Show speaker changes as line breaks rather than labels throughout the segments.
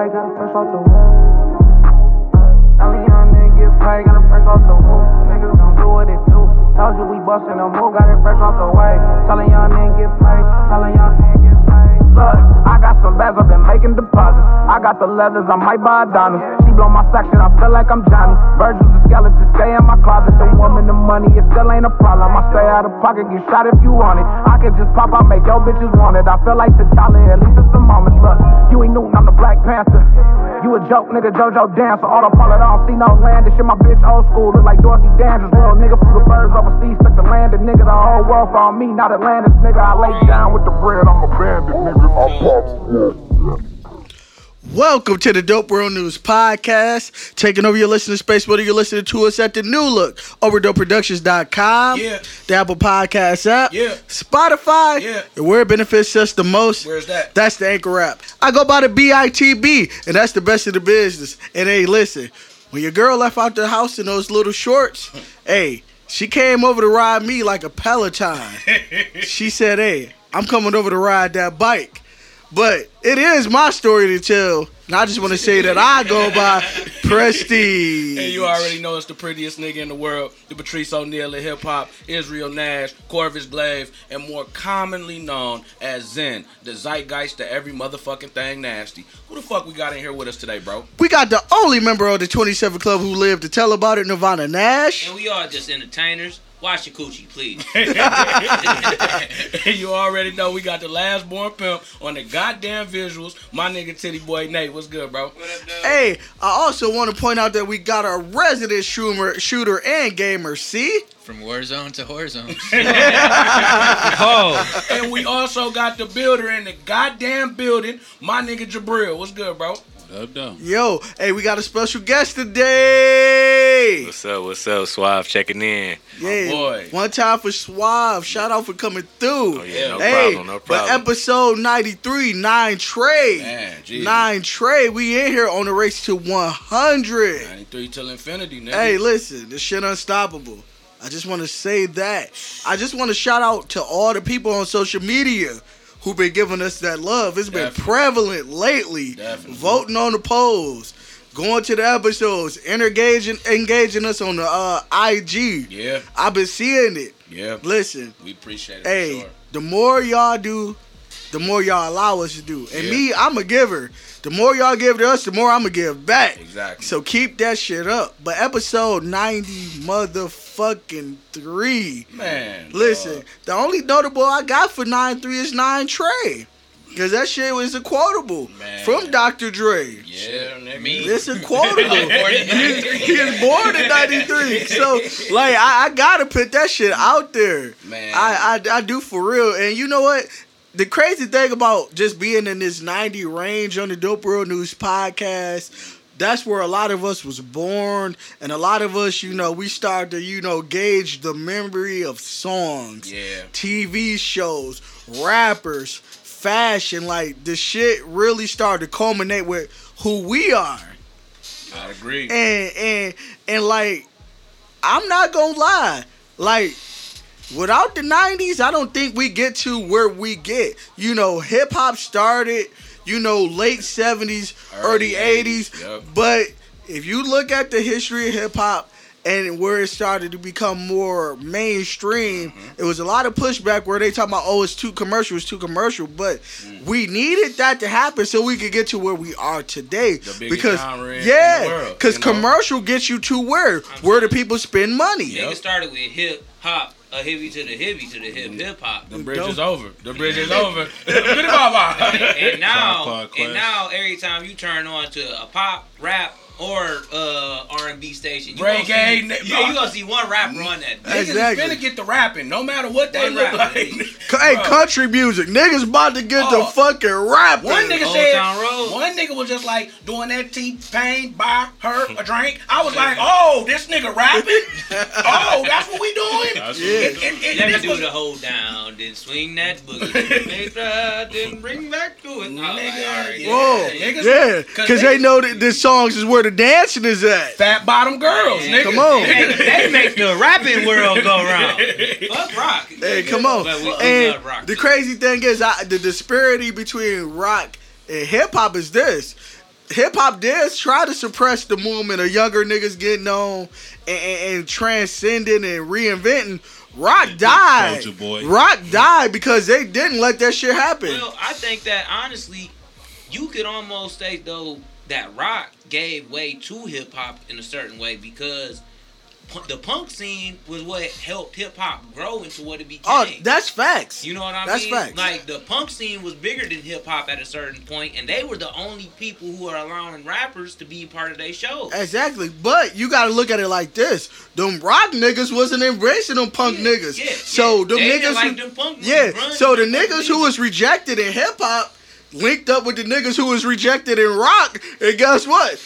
paid, got it fresh off the wall. Tell a young nigga get paid, got it fresh off the wall. Niggas gon' do what it do. Told you we bustin' a move, got it fresh off the way. Tell a young nigga get paid, tell a young got the leathers, I might buy diamonds. She blow my section, I feel like I'm Johnny. Virgil the skeleton, stay in my closet. The woman, the money, it still ain't a problem. I stay out of pocket, get shot if you want it. I can just pop out, make your bitches want it. I feel like T'Challa, at least in some moments. Look, you ain't Newton, I'm the Black Panther. You a joke, nigga, JoJo dancer. Autopilot, I don't see no land. This shit, my bitch old school, look like Dorothy Dandridge. Real nigga flew the birds overseas, stuck the landed. Nigga, the whole world found me, not Atlantis. Nigga, I lay down with the bread, I'm a bandit, nigga. I'm pop.
Welcome to the Dope World News Podcast. Taking over your listening space, whether you're listening to us at the new look, overdopeproductions.com,
Yeah.
the Apple Podcast app,
Yeah.
Spotify,
Yeah.
and where it benefits us the most.
Where's that?
That's the Anchor app. I go by the BITB, and that's the best of the business. And hey, listen, when your girl left out the house in those little shorts, hey, she came over to ride me like a Peloton. she said, hey, I'm coming over to ride that bike. But it is my story to tell. And I just want to say that I go by Prestige.
And you already know it's the prettiest nigga in the world, the Patrice O'Neal of hip hop, Israel Nash, Corvus Glaive, and more commonly known as Zen, the zeitgeist to every motherfucking thing nasty. Who the fuck we got in here with us today, bro?
We got the only member of the 27 Club who lived to tell about it, Nirvana Nash.
And we are just entertainers. Wash your coochie, please.
you already know we got the last born pimp on the goddamn visuals. My nigga Titty Boy Nate, what's good, bro?
Hey, I also want to point out that we got our resident shooter, shooter and gamer, see?
From Warzone to Warzone.
oh,
And we also got the builder in the goddamn building, my nigga Jabril. What's good, bro?
Up down.
Yo, hey, we got a special guest today.
What's up? What's up? Suave checking in.
Yeah,
boy.
one time for Suave. Shout out for coming through.
Oh yeah, no
hey,
problem, no
but
problem.
episode 93, Nine Trey.
Man, Jesus.
Nine Trey, we in here on the race to 100.
93 till infinity, nigga.
Hey, listen, this shit unstoppable. I just want to say that. I just want to shout out to all the people on social media who been giving us that love. It's been prevalent lately.
Definitely.
Voting on the polls, going to the episodes, engaging engaging us on the uh, IG.
Yeah,
I've been seeing it.
yeah.
Listen,
We appreciate it.
hey,
sure.
the more y'all do, the more y'all allow us to do. And
Yeah.
me, I'm a giver. The more y'all give to us, the more I'm gonna give back.
Exactly.
So keep that shit up. But episode 90 motherfucking three.
Man.
Listen,
dog.
the only notable I got for 9 3 is 9 Trey. Cause that shit was a quotable
Man.
from Dr. Dre.
Yeah.
Me.
It's a quotable. He, he is born in 93. So like I, I gotta put that shit out there.
Man.
I, I I do for real. And you know what? The crazy thing about just being in this 90 range on the Dope World News podcast, that's where a lot of us was born. And a lot of us, you know, we start to, you know, gauge the memory of songs,
Yeah.
TV shows, rappers, fashion. Like the shit really started to culminate with who we are
I agree.
and and and like I'm not gonna lie, like without the '90s, I don't think we get to where we get. You know, hip hop started, you know, late '70s, early,
Early
'80s,
80s, yep.
but if you look at the history of hip hop. And where it started to become more mainstream,
Mm-hmm.
it was a lot of pushback where they talk about, oh, it's too commercial, it's too commercial. But
Mm.
we needed that to happen so we could get to where we are today.
The biggest
because
genre in- in
yeah, because
you know?
commercial gets you to where where the people spend money.
Yep.
nigga started with hip hop, a hippie to the hippie to the hip mm. hip hop.
The bridge
Don't-
is over. The bridge is over. Get.
And now, and now, every time you turn on to a pop, rap, or uh, R and B station, you
Reggae,
gonna see, yeah, you gonna see one rapper on that.
Niggas
Exactly.
is finna get the rapping, no matter what they
One
look
rapper.
like.
Co- Hey,
Bro.
country music, niggas about to get
Oh.
the fucking rapping.
One nigga
Old
said, one nigga was just like doing that T Pain, buy her a drink. I was like, oh, this nigga rapping? oh, that's what we doing?
That's
Yeah.
Let me do
was-
the hold down, then swing that boogie. Make that, then bring back to it.
Nigga,
all right,
yeah.
Whoa,
niggas-
yeah,
'cause
because
they-
they know that the songs is where the dancing is at.
Fat bottom girls,
Yeah.
nigga.
Come on.
They, they make the rapping world go round. Fuck rock.
Hey, come on.
We- we
And
rock.
the crazy thing is, I, the disparity between rock and hip hop is this. hip hop did try to suppress the movement of younger niggas getting on and, and, and transcending and reinventing. Rock died.
Boy.
Rock died because they didn't let that shit happen.
Well, I think that honestly, you could almost say though that rock gave way to hip hop in a certain way because the punk scene was what helped hip hop grow into what it became.
oh, that's facts.
You know what I
That's
mean?
That's facts.
Like the punk scene was bigger than hip hop at a certain point, and they were the only people who are allowing rappers to be part of their show.
Exactly, but you gotta look at it like this: them rock niggas wasn't embracing them punk
Yeah,
niggas.
yeah,
so
yeah.
them
They
niggas,
like
who,
them punk niggas,
yeah. So the niggas who was rejected in hip hop linked up with the niggas who was rejected in rock, and guess what?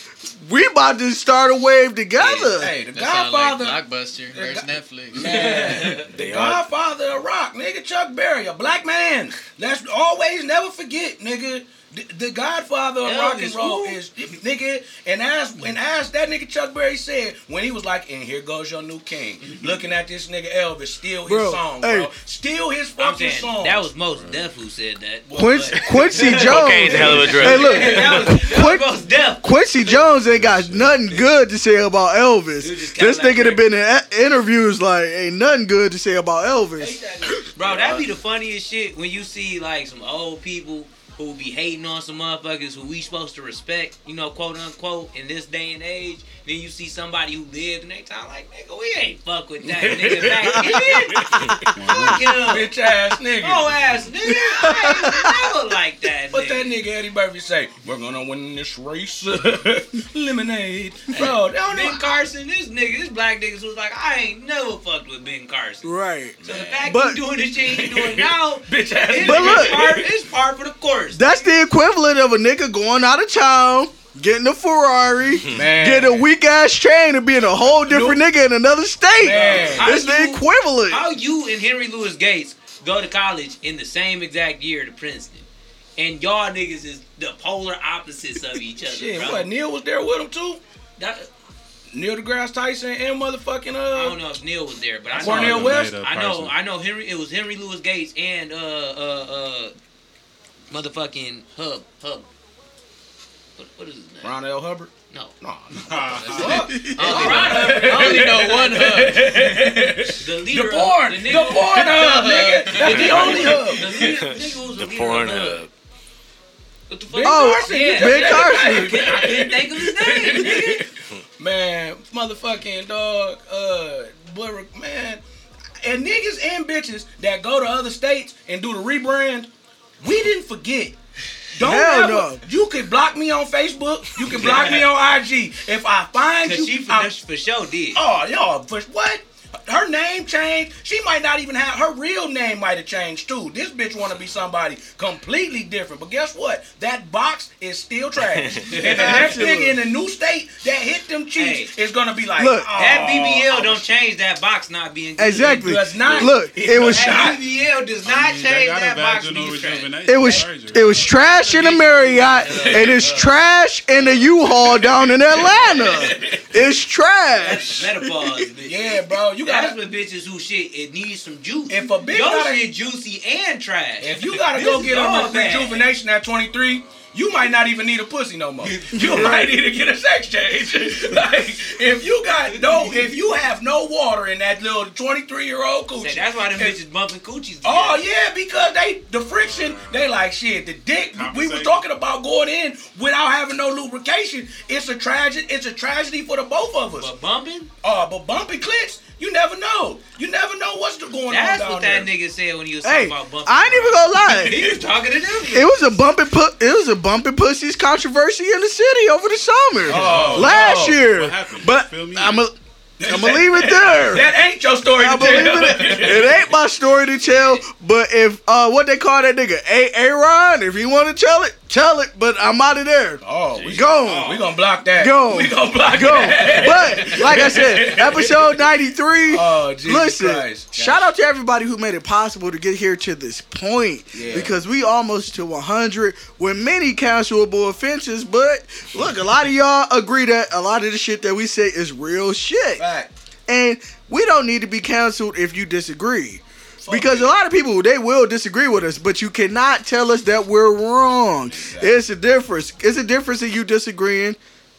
We about to start a wave together.
Hey, the
That sound like
Godfather.
Blockbuster versus Netflix.
Man, the Godfather of rock, nigga, Chuck Berry, a black man. Let's always never forget, nigga. The, the Godfather of rock and
Elvis,
roll
who?
is nigga, and as and as that nigga Chuck Berry said when he was like, "And here goes your new king," mm-hmm. looking at this nigga Elvis, steal his
Bro,
song,
hey.
bro, steal his fucking
saying
song.
that was most Def who said that.
Quincy, Quincy Jones.
Cocaine's a hell of a drug.
Hey, look,
that was, that
Quin-
was most Def.
Quincy Jones ain't got nothing good to say about Elvis.
He was just kinda
This nigga
like-
have been in interviews like ain't nothing good to say about Elvis.
Bro, that'd be the funniest shit when you see like some old people who be hating on some motherfuckers who we supposed to respect, you know, quote unquote, in this day and age. Then you see somebody who lived in their time like, nigga, we ain't fuck with that nigga back then. Fuck him.
bitch ass nigga.
Oh ass nigga. I ain't never like that
What
nigga.
that nigga Eddie Murphy say? We're gonna win this race. Lemonade. Bro, don't
Ben
even
Carson, this nigga, this black niggas was like, I ain't never fucked with Ben Carson.
Right.
So the fact
But-
you doing the shit you doing now,
bitch ass
it's,
But look-
it's, part, it's part for the course.
That's the equivalent of a nigga going out of town, getting a Ferrari,
Man.
getting a weak ass chain, and being a whole different nigga in another state.
Man.
It's
How
the
you-
equivalent.
How you and Henry Louis Gates go to college in the same exact year to Princeton, and y'all niggas is the polar opposites of each other,
Shit,
bro.
what? Neil was there with him too.
That,
Neil deGrasse Tyson and motherfucking uh.
I don't know if Neil was there, but I know.
Cornel West?
I know. I know Henry. It was Henry Louis Gates and uh uh uh motherfucking Hub Hub. What, what is his name?
Ron L. Hubbard.
No.
No.
I only know- I only know one Hub. The leader.
The
of-
porn.
the
The
nigga-
porn hub, nigga. That's the only hub.
The leader, the nigga who's
The
the
porn
Hub.
hub.
What the fuck?
Oh,
Carson,
yeah.
Ben
I
Carson.
couldn't, I couldn't think of his name, nigga.
Man, motherfucking dog, uh, boy, man, and niggas and bitches that go to other states and do the rebrand, we didn't forget. Don't
Hell
ever,
no.
You can block me on Facebook. You can block me on IG. If I find
Cause
you,
she for,
I'm-
for sure did.
oh, y'all, for what? Her name changed. She might not even have her real name. Might have changed too. This bitch want to be somebody completely different. But guess what? That box is still trash. and the next nigga in a new state that hit them cheeks
Hey.
is gonna be like,
Look, oh.
That
"Oh,
BBL don't change that box not being good.
Exactly.
It does not.
Look, it was
That BBL does not change that, box being trash.
it was it was trash in the Marriott and it's trash in the U-Haul down in Atlanta. It's trash.
Menopause, bitch.
Yeah, bro. You
That's
gotta.
for bitches who shit it needs some juice.
If a bitch
Your
gotta-
shit juicy and trash.
If you gotta go get
all
on rejuvenation at 23, you might not even need a pussy no more. You might need to get a sex change. like if you got no, if you have no water in that little 23 year old
Say,
coochie.
that's why them bitches bumping coochies.
Oh
together.
yeah, because they the friction, they like shit. The dick we was talking about going in without having no lubrication. It's a tragedy. It's a tragedy for the both of us.
But bumping?
Uh, but bumpy clits, you never know. You never know what's going
That's
on down
what
there.
that nigga said when he was
Hey,
talking about bumping.
I ain't even gonna lie.
He was talking to them.
It was a bumping pu- it was a bumping pussies controversy in the city over the summer
Oh,
last
no.
year.
What happened?
But I'm a, I'm gonna leave it there.
That ain't your story
I
to
believe
tell.
it. It ain't my story to tell. But if uh, what they call that nigga, A Aaron, if you want to tell it, tell it. But I'm out of there.
Oh, we
Go.
Oh, we gonna block that.
Go.
We gonna block
Go.
that.
But like I said, episode 93.
Oh, Jesus
listen,
Christ.
shout out to everybody who made it possible to get here to this point.
Yeah.
Because we almost to 100 with many cancelable offenses. But look, a lot of y'all agree that a lot of the shit that we say is real shit.
Fact.
And we don't need to be canceled if you disagree. Because a lot of people they will disagree with us, but you cannot tell us that we're wrong.
Exactly.
It's a difference. It's a difference in you disagreeing.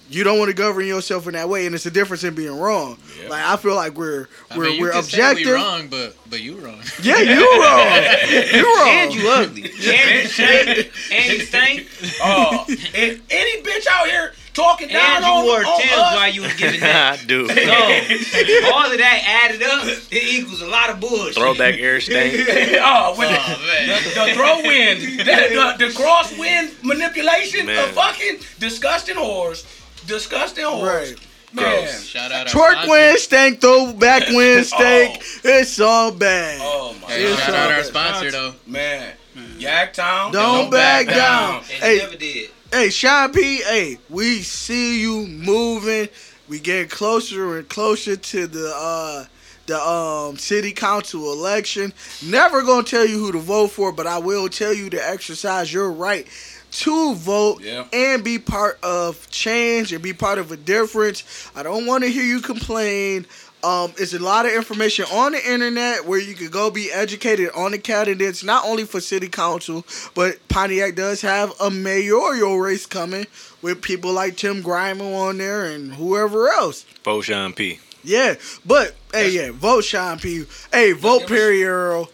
You don't want to govern yourself in that way, and it's a difference in being wrong.
Yeah.
Like I feel like we're we're
mean, you
we're
can say
objective.
we wrong, but but you wrong.
Yeah, you wrong. you wrong.
And you ugly. And you stink. And you stink.
Oh, and any bitch out here talking down
And you
on,
wore
on
Tim's
us,
while you was giving that.
Dude.
So, all of that added up, it equals a lot of bullshit.
Throwback air stank.
oh, with
Oh,
the,
man.
the, the throw wind, the, the, the cross wind manipulation
Man.
of fucking disgusting whores, disgusting whores.
Right.
Man.
Gross.
Shout out our
Twerk
sponsor.
win, stank though, back win, oh. stank. It's all bad.
Oh my
Hey,
It's
shout
all
out our sponsor though.
man. Yaktown,
Don't back down.
And
Hey.
never did.
Hey, Sean P, hey, we see you moving. We get closer and closer to the uh the um city council election. Never gonna tell you who to vote for, but I will tell you to exercise your right to vote
Yeah.
and be part of change and be part of a difference. I don't want to hear you complain. Um, it's a lot of information on the internet where you could go be educated on the candidates, not only for city council, but Pontiac does have a mayoral race coming with people like Tim Greimel on there and whoever else.
Bo Sean P.
Yeah, but hey, yeah, vote Sean P. Hey, vote
give
Perry Earl.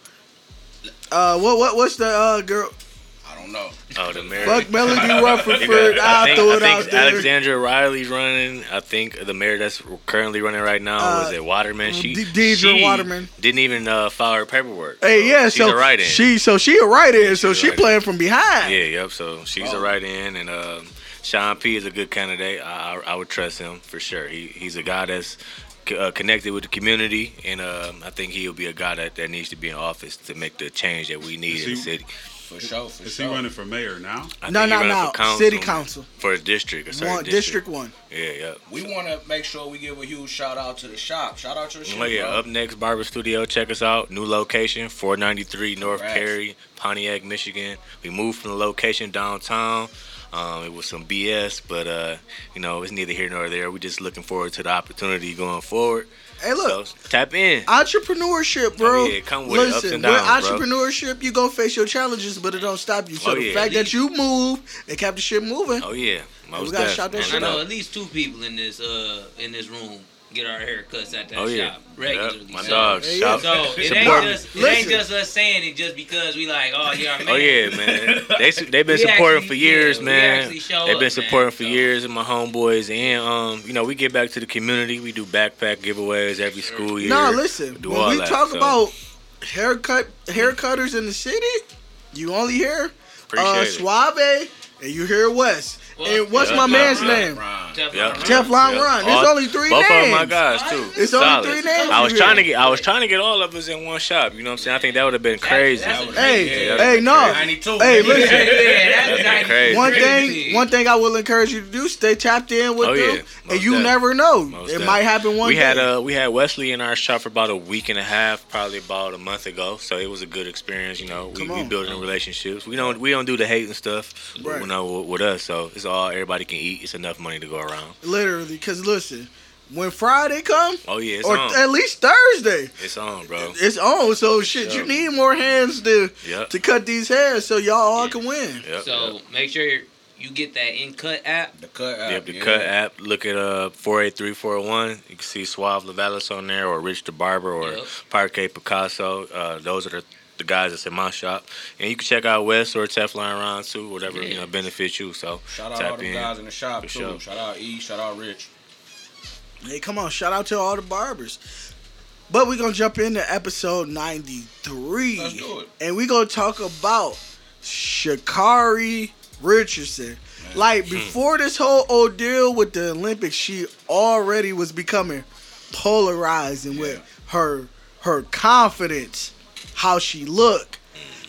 Uh, what what what's the uh girl?
I don't know.
Oh, the mayor.
Fuck Melody Rutherford.
got- I
I'll
think,
throw
I
it
think
out there.
Alexandra Riley's running. I think the mayor that's currently running right now
Uh,
was it Waterman. She
De- Deirdre
she
Waterman.
didn't even uh, file her paperwork.
Hey, yeah,
she's
so
a write-in.
she so she a write in, so
a
she
write-in.
playing from behind.
Yeah, yep. So she's
Oh.
a write in, and uh, Sean P is a good candidate. I, I, I would trust him for sure. He he's a guy that's uh, connected with the community, and um, I think he'll be a guy that, that needs to be in office to make the change that we need
Is
in the city.
For sure, for
Is he running for mayor now?
I
no,
think he
no, no.
council,
City council.
for a district, a certain
One
district.
district one.
Yeah, yeah.
We want to make sure we give a huge shout out to the shop. Shout out to the shop.
Oh yeah,
bro.
up next Barber Studio. Check us out. New location, 493 North
Congrats.
Perry, Pontiac, Michigan. We moved from the location downtown. Um, it was some BS, but uh, you know it's neither here nor there. We're just looking forward to the opportunity going forward.
Hey, look,
So tap in.
entrepreneurship, bro.
Oh, yeah, come with it,
Listen,
and downs,
with
bro.
entrepreneurship, you gonna face your challenges, but it don't stop you. So
Oh,
the
yeah.
fact that you move and kept the shit moving,
Oh yeah, most
gotta
def.
shout that
I
shit
know
out.
at least two people in this uh in this room get our haircuts at that
Oh yeah,
shop
Yep,
regularly.
my
so,
dogs.
Hey,
shout-
So it
support
ain't just it
Listen.
ain't just us saying it just because we like oh yeah man.
Oh yeah, man. They su- they've been supporting
actually-
for years,
yeah,
man. They've been
up, man,
supporting for
so.
years, and my homeboys, and um, you know, we get back to the community. We do backpack giveaways every school year.
no, listen.
do
When
all
we
that,
talk
so
about haircut haircutters in the city, you only hear
appreciate
uh,
it.
Suave and you hear Wes.
Well,
and what's
yeah,
my
yeah,
man's
yeah.
name?
Ron.
Teflon
Yep.
Ron.
Teflon
Yep.
Ron. There's
All-
only three
Both
names.
of my guys too.
It's only three names
I was trying to get, I was trying to get all of us in one shop. You know what I'm saying? I think that would have been crazy.
that's a-
Hey,
Yeah,
hey, no. Hey, listen.
Yeah, that's
That'd be
nice.
crazy.
One thing, one thing I will encourage you to do: stay tapped in with
Oh,
them,
yeah.
and you
def.
never know.
Most
it
def.
might happen one
we
day.
had uh we had Wesley in our shop for about a week and a half, probably about a month ago. So it was a good experience. You know, we,
Come
we building relationships. We don't we don't do the hating stuff.
Right.
You know, with, with us, so it's all everybody can eat. It's enough money to go around.
literally. Because listen, when Friday come,
Oh yeah, it's
or
on.
at least Thursday,
it's on, bro.
it's on. So shit, you need more hands to
Yep.
to cut these hairs so y'all all can win.
Yep.
So
yep.
make sure you get that in cut app.
The cut app.
Yep, the
yeah.
cut app. Look at uh four eight three four one. You can see Suave Lavalis on there, or Rich the Barber, or
Yep.
Parquet Picasso. Uh, those are the, the guys that's in my shop. And you can check out West or Teflon Ron too, whatever you know benefits you. So
Shout out
tap
all the
in.
guys in the shop
For
too.
sure.
Shout out E. Shout out Rich.
Hey, come on! Shout out to all the barbers. But we're gonna jump into episode ninety three,
Let's do it.
and we're gonna talk about Sha'Carri Richardson. Like hmm. before this whole ordeal with the Olympics, she already was becoming polarizing with her her confidence, how she looked,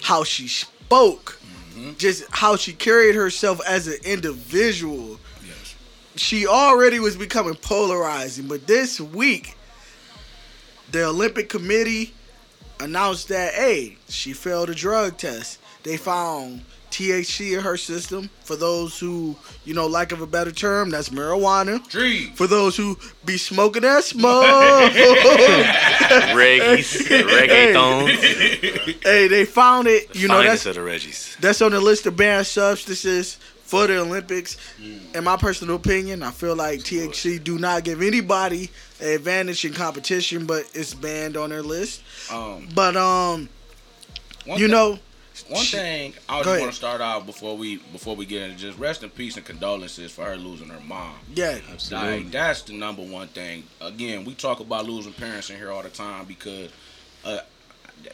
how she spoke, mm-hmm. just how she carried herself as an individual.
Yes.
She already was becoming polarizing, but this week, the Olympic Committee announced that hey, she failed a drug test. They found THC in her system. For those who, you know, lack of a better term, that's marijuana.
Tree.
For those who be smoking that smoke,
Reggae's, reggaeton.
hey, they found it. You know, that's
of the Reggies.
that's on the list of banned substances for the Olympics.
Mm.
In my personal opinion, I feel like THC do not give anybody an advantage in competition, but it's banned on their list.
Um,
But um, you
thing-
know,
One
Shit.
thing I just want to start out before we before we get into just rest in peace and condolences for her losing her mom.
yeah,
Like that's the number one thing. Again, we talk about losing parents in here all the time because uh,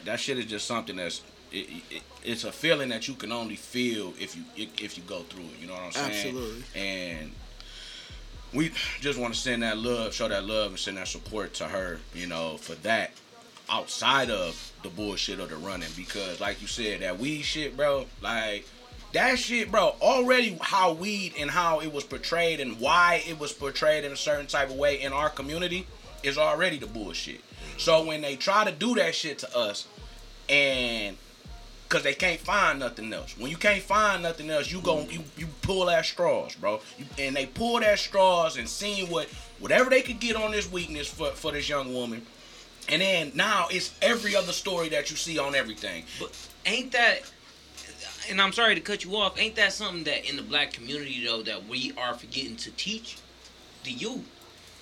that shit is just something that's it, it, it's a feeling that you can only feel if you if you go through it. You know what I'm saying?
Absolutely.
And we just want to send that love, show that love, and send that support to her. You know, for that outside of the bullshit of the running because like you said that weed shit bro like that shit bro already how weed and how it was portrayed and why it was portrayed in a certain type of way in our community is already the bullshit so when they try to do that shit to us and Cause they can't find nothing else. When you can't find nothing else, you go you, you pull at straws, bro. You, and they pulled at straws and seeing what whatever they could get on this weakness for, for this young woman. And then now it's every other story that you see on everything.
But ain't that? And I'm sorry to cut you off. Ain't that something that in the black community though that we are forgetting to teach the youth?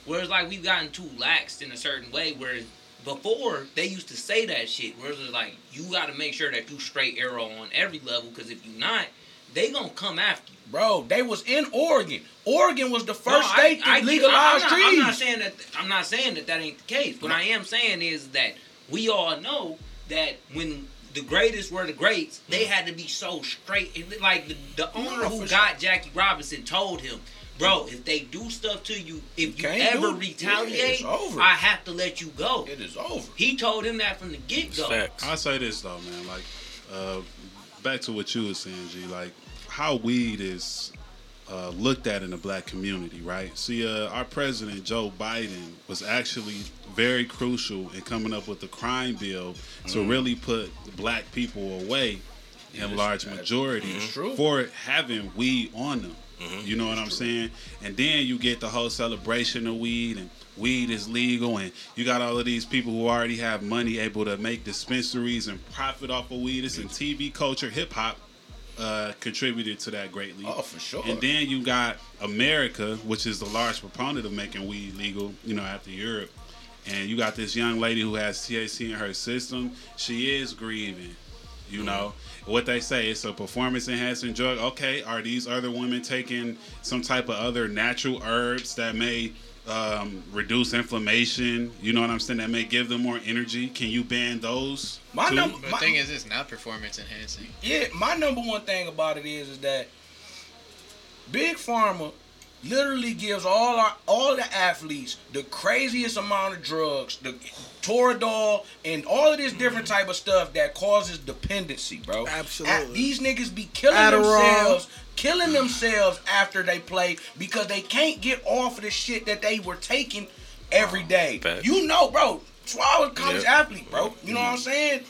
Whereas like we've gotten too laxed in a certain way. Where before they used to say that shit. Whereas it's like you got to make sure that you straight arrow on every level. Because if you not, they gonna come after you.
Bro, they was in Oregon. Oregon was the first
No,
state
I-
to
I-
legalize
I'm not,
trees.
I'm not saying that. I'm not saying that that ain't the case. What I am saying is that we all know that when the greatest were the greats, they had to be so straight. And Like the, the owner
No,
who
for
got Jackie Robinson told him, "Bro, if they do stuff to you, if you
can't
ever
it.
retaliate,
Yeah, over.
I have to let you go."
it is over.
He told him that from the get go.
I say this though, man. Like, uh, back to what you were saying, G. Like, how weed is uh, looked at in the black community, right? See, uh, our president Joe Biden was actually very crucial in coming up with the crime bill to really put black people away in
Yes,
large majority
Mhm. True.
for having weed on them. You know what I'm saying? And then you get the whole celebration of weed and weed is legal and you got all of these people who already have money able to make dispensaries and profit off of weed. It's in TV culture, hip hop uh, contributed to that greatly.
Oh, for sure.
And then you got America, which is the large proponent of making weed legal, you know, after Europe. And you got this young lady who has THC in her system. She is grieving. You know what they say? It's a performance enhancing drug. Okay, are these other women taking some type of other natural herbs that may um, reduce inflammation? You know what I'm saying? That may give them more energy. Can you ban those?
My
too?
number-
But
My-
thing is, it's not performance enhancing.
Yeah, my number one thing about it is is that Big Pharma literally gives all our all the athletes the craziest amount of drugs, the Toradol and all of this different mm-hmm. type of stuff that causes dependency, bro.
Absolutely.
A- these niggas be killing
Adderall.
themselves, killing themselves after they play because they can't get off of the shit that they were taking every day. You know, bro. So I was a college
Yep.
athlete, bro. You know what I'm mm-hmm. saying?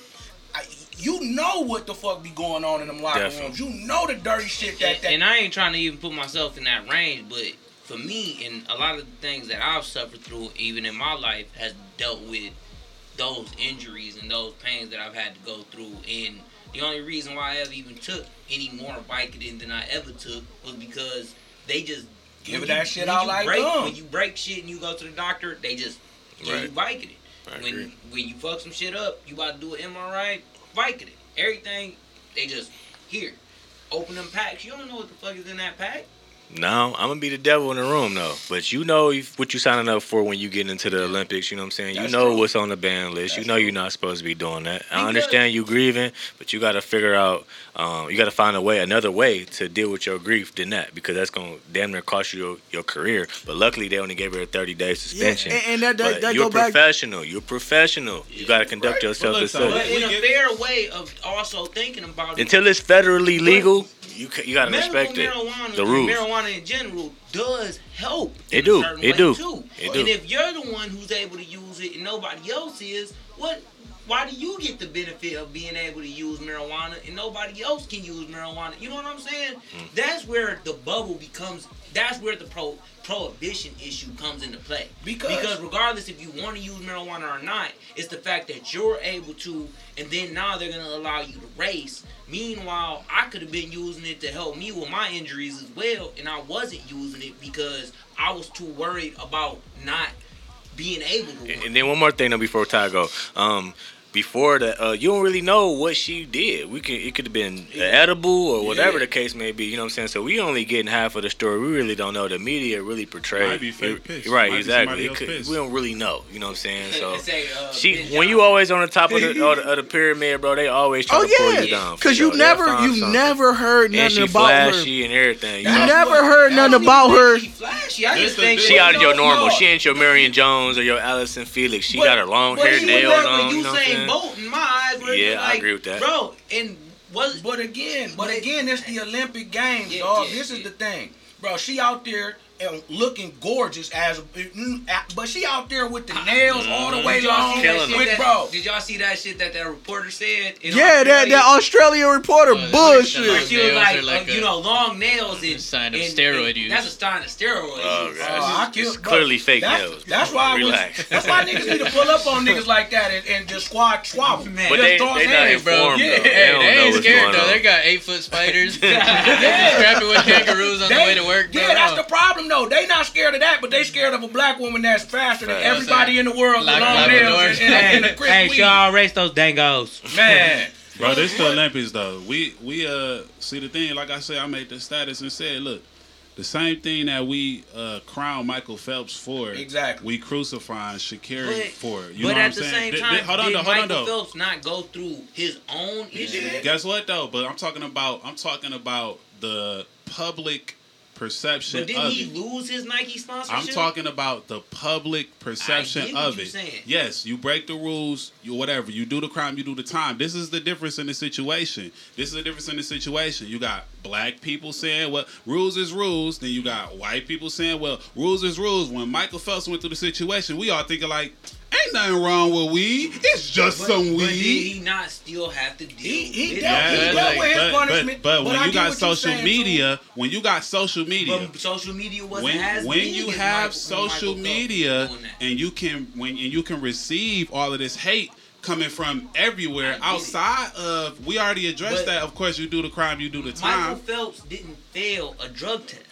I, you know what the fuck be going on in them locker
Definitely.
rooms. You know the dirty shit that
and,
that.
and I ain't trying to even put myself in that range, but for me and a lot of the things that I've suffered through, even in my life, has dealt with those injuries and those pains that I've had to go through. And the only reason why I ever even took any more Vicodin than I ever took was because they just
Give
when
it
you-
that shit out like
break,
gum.
When you break shit and you go to the doctor, they just give you Vicodin.
I
When
agree.
when you fuck some shit up, you about to do an MRI, Vicodin. Everything they just here. Open them packs. You don't know what the fuck is in that pack.
No, I'm gonna be the devil in the room though. But you know what you signing up for when you get into the Olympics. You know what I'm saying?
That's
you know
true.
what's on the ban list. you know
true.
you're not supposed to be doing that. I understand you grieving, but you got to figure out. Um, you got to find a way, another way to deal with your grief than that, because that's gonna damn near cost you your, your career. But luckily, they only gave her a 30 day suspension.
and- and that- that-
But
that
you're
go back-
professional. You're professional. You got to conduct
Right.
yourself
But look, though,
such.
But in a fair way of also thinking about it.
Until it's federally legal, you you got to
medical
respect it.
marijuana,
The rules.
marijuana in general does help.
It do. It do.
Too.
It do.
And if you're the one who's able to use it and nobody else is, what why do you get the benefit of being able to use marijuana and nobody else can use marijuana? You know what I'm saying?
Mm.
That's where the bubble becomes. That's where the pro prohibition issue comes into play.
Because-
because regardless if you want to use marijuana or not, it's the fact that you're able to, and then now they're gonna allow you to race. Meanwhile, I could have been using it to help me with my injuries as well, and I wasn't using it because I was too worried about not being able to.
And- And then one more thing though before Ty go. Um, before that, uh, you don't really know what she did. We could it could have been edible or whatever
Yeah.
the case may be. You know what I'm saying? So we only getting half of the story. We really don't know. The media really portrayed.
Might be fake
it-
piss.
Right,
Might
exactly.
somebody
It could-
piss.
we don't really know. You know what I'm saying? So
Say, uh,
she,
Ben
when you always on the top of the, of the, of the pyramid, bro, they always try
Oh
to pull
yeah,
you down.
because you
sure. They'll
never, you
something.
never heard
And
nothing
she
about her.
flashy and everything. You
You
know?
never
what-
heard nothing
what
about
She
her.
flashy. I just think.
She out of your normal. She ain't your Marion Jones or your Allyson Felix. She got her long hair, nails on.
you
You know what I'm
saying
saying?
boat in my eyes. where
Yeah,
it's
I agree with that.
bro. And was
But again, but
But-
again, it's the Olympic Games,
Yeah,
dog.
yeah,
this is the thing, bro. She out there and looking gorgeous as, mm, but she out there with the nails all the way
Did y'all
long.
see that shit
With
that,
bro,
Did y'all see that shit that that reporter said? in
Yeah, that
Australia?
that Australian reporter
Oh,
bullshit.
like
She was like,
like
uh, you know, long nails and
a sign of
and-
steroid
and
use.
That's a sign of steroid
Oh,
use.
God.
Uh,
It's
bro,
clearly fake
that's,
nails.
That's why I was,
Relax.
That's why niggas need to pull up on niggas like that and, and just squad swab them.
Man.
But
Just
they,
toss
they not
hands,
informed,
Yeah.
though. They don't
they ain't scared though. They got eight foot spiders.
Yeah.
Strapping with kangaroos on the way to work.
Yeah, that's the problem though. They not scared of that, but they scared of a black woman that's faster than everybody in the world with long
lock
nails and, and, and a crisp
Hey,
weed.
y'all race those dangos.
Man,
Bro, this is the Olympics though. We we uh see the thing. Like I said, I made the status and said, look, the same thing that we uh crown Michael Phelps for,
Exactly.
We crucifying Sha'Carri
But,
for. You
but
know what
at
I'm
the
saying?
same
Th-
time,
th- hold on,
did
though, hold on,
Michael
though.
Phelps not go through his own issue?
Guess what though? But I'm talking about I'm talking about the public perception
But didn't he
it.
lose his Nike sponsorship?
I'm talking about the public perception
I get what
of it.
saying.
Yes, you break the rules, you whatever. You do the crime, you do the time. This is the difference in the situation. This is the difference in the situation. You got black people saying, "Well, rules is rules." Then you got white people saying, "Well, rules is rules." When Michael Phelps went through the situation, we all thinking like, "Ain't nothing wrong with weed. It's just
But,
some
but did
weed."
he not still have to deal
he he
with
dealt,
Yeah,
he dealt
like-
with his
but,
punishment.
but, but when
I
you got social
saying,
media, when you got social media,
But social media wasn't
when
as
when you have
Michael-
social media
was doing that.
and you can when and you can receive all of this hate coming from everywhere
I get it.
outside of we already addressed
But-
that of course you do the crime you do the time.
Michael
time
Phelps didn't fail a drug test.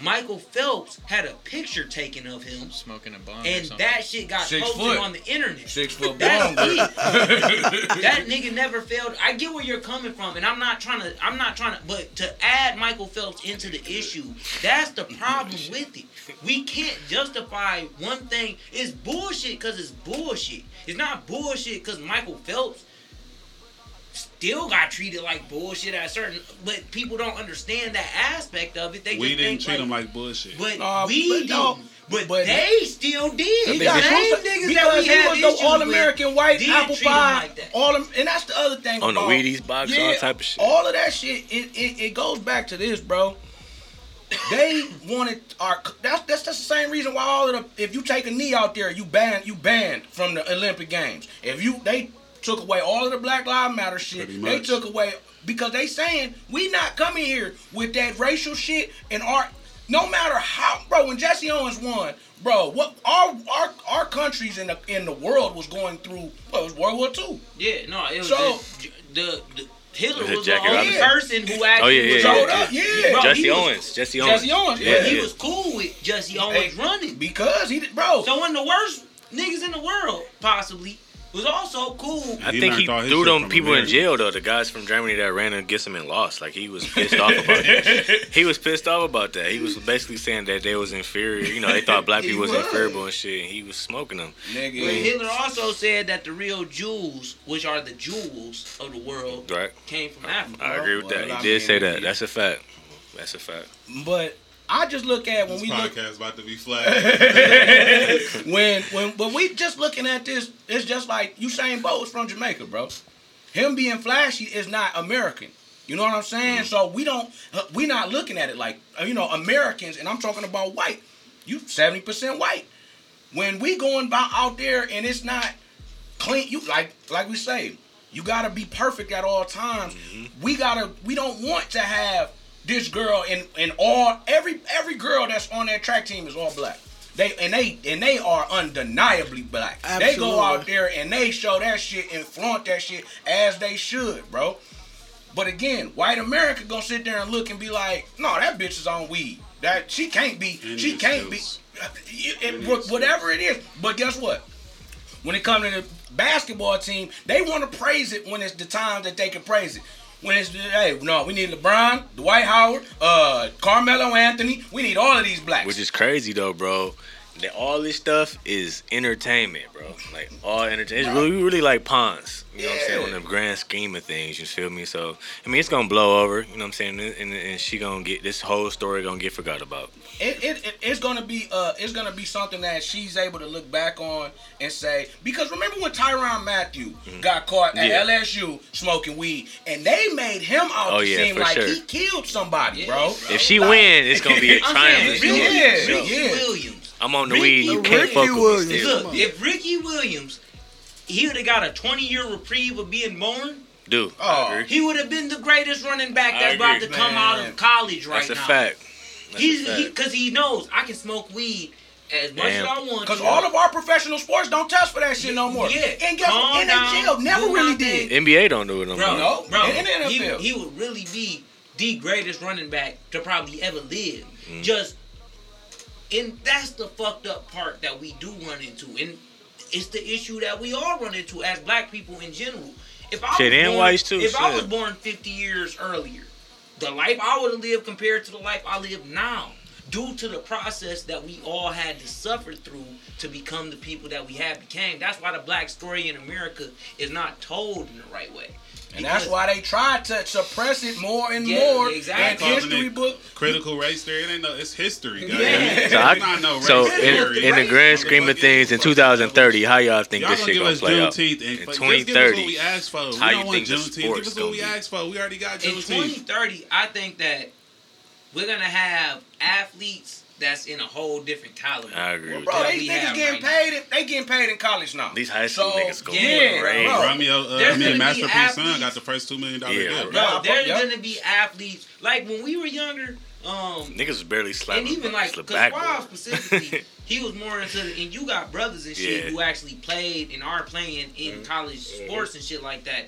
Michael Phelps had a picture taken of him,
Smoking a bomb.
and
something.
that shit got
Six
posted
foot.
on the internet.
Six foot
That's
long.
it. that nigga never failed. I get where you're coming from, and I'm not trying to. I'm not trying to. But to add Michael Phelps into the issue, that's the problem with it. We can't justify one thing. It's bullshit because it's bullshit. It's not bullshit because Michael Phelps still got treated like bullshit at certain. But people don't understand that aspect of it. They
we
just
didn't
think
treat
like,
him like bullshit
But
Uh,
we
but
didn't.
no,
but,
but-
they still did.
He
the
got
same
crucified
niggas that
because
we
he
had
was the all-American white apple pie.
like
all them, and that's the other thing.
On the Wheaties box, all type of shit.
All of that shit. It, it it goes back to this, bro. They wanted our. That's that's just the same reason why all of the. If you take a knee out there, you banned you banned from the Olympic Games. If you they took away all of the Black Lives Matter shit.
Pretty
They took away because they saying we not coming here with that racial shit and our. No matter how, bro. When Jesse Owens won, bro, what our our our countries in the in the world was going through. What, it was World War Two.
Yeah, no, it was
So-
the, the, the Hitler
Was it
the only
Robinson?
person who actually
Oh, yeah, yeah,
was
yeah,
Showed
yeah.
up, yeah.
Bro,
Jesse
he was-
Owens. Jesse Owens.
Jesse Owens,
Yeah,
But he was cool with Jesse Owens
Hey,
running.
because he bro.
So one of the worst niggas in the world, possibly, was also cool.
I
He
think he
all his
threw
shit
them
from
people in
America.
jail though. The guys from Germany that ran against him and lost. Like he was pissed off about that. He was pissed off about that. He was basically saying that they was inferior. You know, they thought black
He
people was,
was.
inferior and shit. And he was smoking them.
But
Nigga.
Hitler also said that the real Jews, which are the jewels of the world,
Right.
came from Africa.
I agree with
Well,
that.
I
He did
mean,
say that.
he-
That's a fact. That's a fact.
But I just look at when
this
we look
podcast about to be flagged
when when when we just looking at this, it's just like Usain Bolt's from Jamaica, bro. Him being flashy is not American. You know what I'm saying? So we don't uh, we not looking at it like uh, you know Americans, and I'm talking about white. You seventy percent white. When we going about out there and it's not clean. You like like we say, you gotta be perfect at all times. We gotta. We don't want to have this girl and and all every every girl that's on that track team is all black. They and they and they are undeniably black. They go out there and they show that shit and flaunt that shit as they should, bro. But again, white America gonna sit there and look and be like, no, that bitch is on weed. That she can't be.
Any
she can't be. It- it- whatever it is. But guess what? When it comes to the basketball team, they want to praise it when it's the time that they can praise it. When it's hey, no, we need LeBron, Dwight Howard, uh, Carmelo Anthony. We need all of these blacks.
Which is crazy though, bro. That all this stuff is entertainment, bro. Like all entertainment. It's really, really like pawns. You know what I'm saying? On
Yeah.
the grand scheme of things, you feel me? So I mean, it's gonna blow over. You know what I'm saying? And, and, and she gonna get this whole story gonna get forgot about.
it, it, it it's gonna be uh it's gonna be something that she's able to look back on and say because remember when Tyrann Mathieu got caught at
Mm-hmm. Yeah.
LSU smoking weed and they made him out
Oh,
to
yeah,
seem like
sure.
he killed somebody,
Yeah,
bro.
bro.
If she
Like-
win, it's gonna be a
I'm
triumph.
saying Ricky,
Yeah, yeah.
Williams.
I'm on the
Ricky-
weed. You can't
Ricky
fuck with me still.
Look, if Ricky Williams, he would have got a 20 year reprieve of being born,
Dude,
Oh.
He would have been the greatest running back that's about to
agree,
come out of college right
That's a
now.
fact. That's
He's
a
he
fact.
because he, knows I can smoke weed as much
Damn.
as I want.
Because all of our professional sports don't test for that shit no more.
Yeah.
And guess
Calm
what? NHL
down.
never really
my thing.
did.
NBA don't do it no
bro,
more.
No,
bro,
in the
he,
NFL.
he would really be the greatest running back to probably ever live.
Mm.
Just, and that's the fucked up part that we do run into, and it's the issue that we all run into as black people in general. If I
Shit,
was born,
whites too,
if I was born 50 years earlier, the life I would have lived compared to the life I live now. Due to the process that we all had to suffer through to become the people that we have became. That's why the black story in America is not told in the right way.
And that's why they tried to suppress it more and
Yeah,
more.
exactly.
And history
it
book.
critical race theory. It ain't no. It's history.
Yeah.
Yeah.
So, I,
not no race
so in, in the grand scheme of things, in 2030, how y'all think
Y'all
this
gonna
shit gonna play out?
Juneteenth and
In
just give us what
2030,
we asked for. We
how
don't
you
want
think the
Juneteenth. Give us what
gonna
we
be?
asked for. We already got
in 2030, I think that we're gonna have athletes that's in a whole different caliber.
I agree with
Bro,
that.
they
we
niggas getting
right
paid. In, they getting paid in college now.
These high school
So,
niggas gonna
yeah,
be crazy.
bro.
Romeo, uh,
There's
I mean,
Master
P's son got the first two million dollar
Yeah,
deal.
bro.
Bro,
Yeah,
there's
yeah.
gonna be athletes like when we were younger. Um,
Niggas was barely slapping.
and even like
the
because Wild
backboard.
specifically, he was more into the, and you got brothers and shit
Yeah.
who actually played and are playing in college sports and shit like that.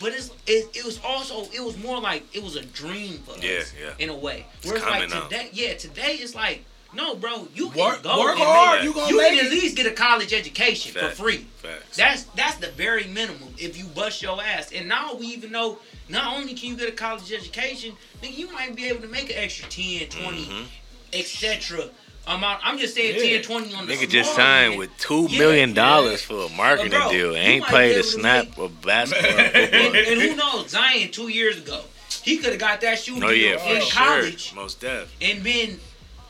But it's it, it was also it was more like it was a dream for
Yeah,
us
yeah.
in a way.
It's
Whereas like
coming now.
today, yeah, today it's like no, bro, you can
Work,
go
work
and
hard.
make-
You gonna
you
make
can at least get a college education for free.
Facts.
That's that's the very minimum if you bust your ass. And now we even know not only can you get a college education, nigga, you might be able to make an extra 10, 20,
Mhm.
etc. amount. I'm just saying
Yeah.
10, 20 on the
Nigga just signed
end.
with two
Yeah,
million
yeah.
dollars for a marketing
But bro,
deal. Ain't played a snap of basketball.
and, and who knows, Zion two years ago, he could have got that shoe
No,
deal
yeah, for
in
sure.
college
Most def.
and been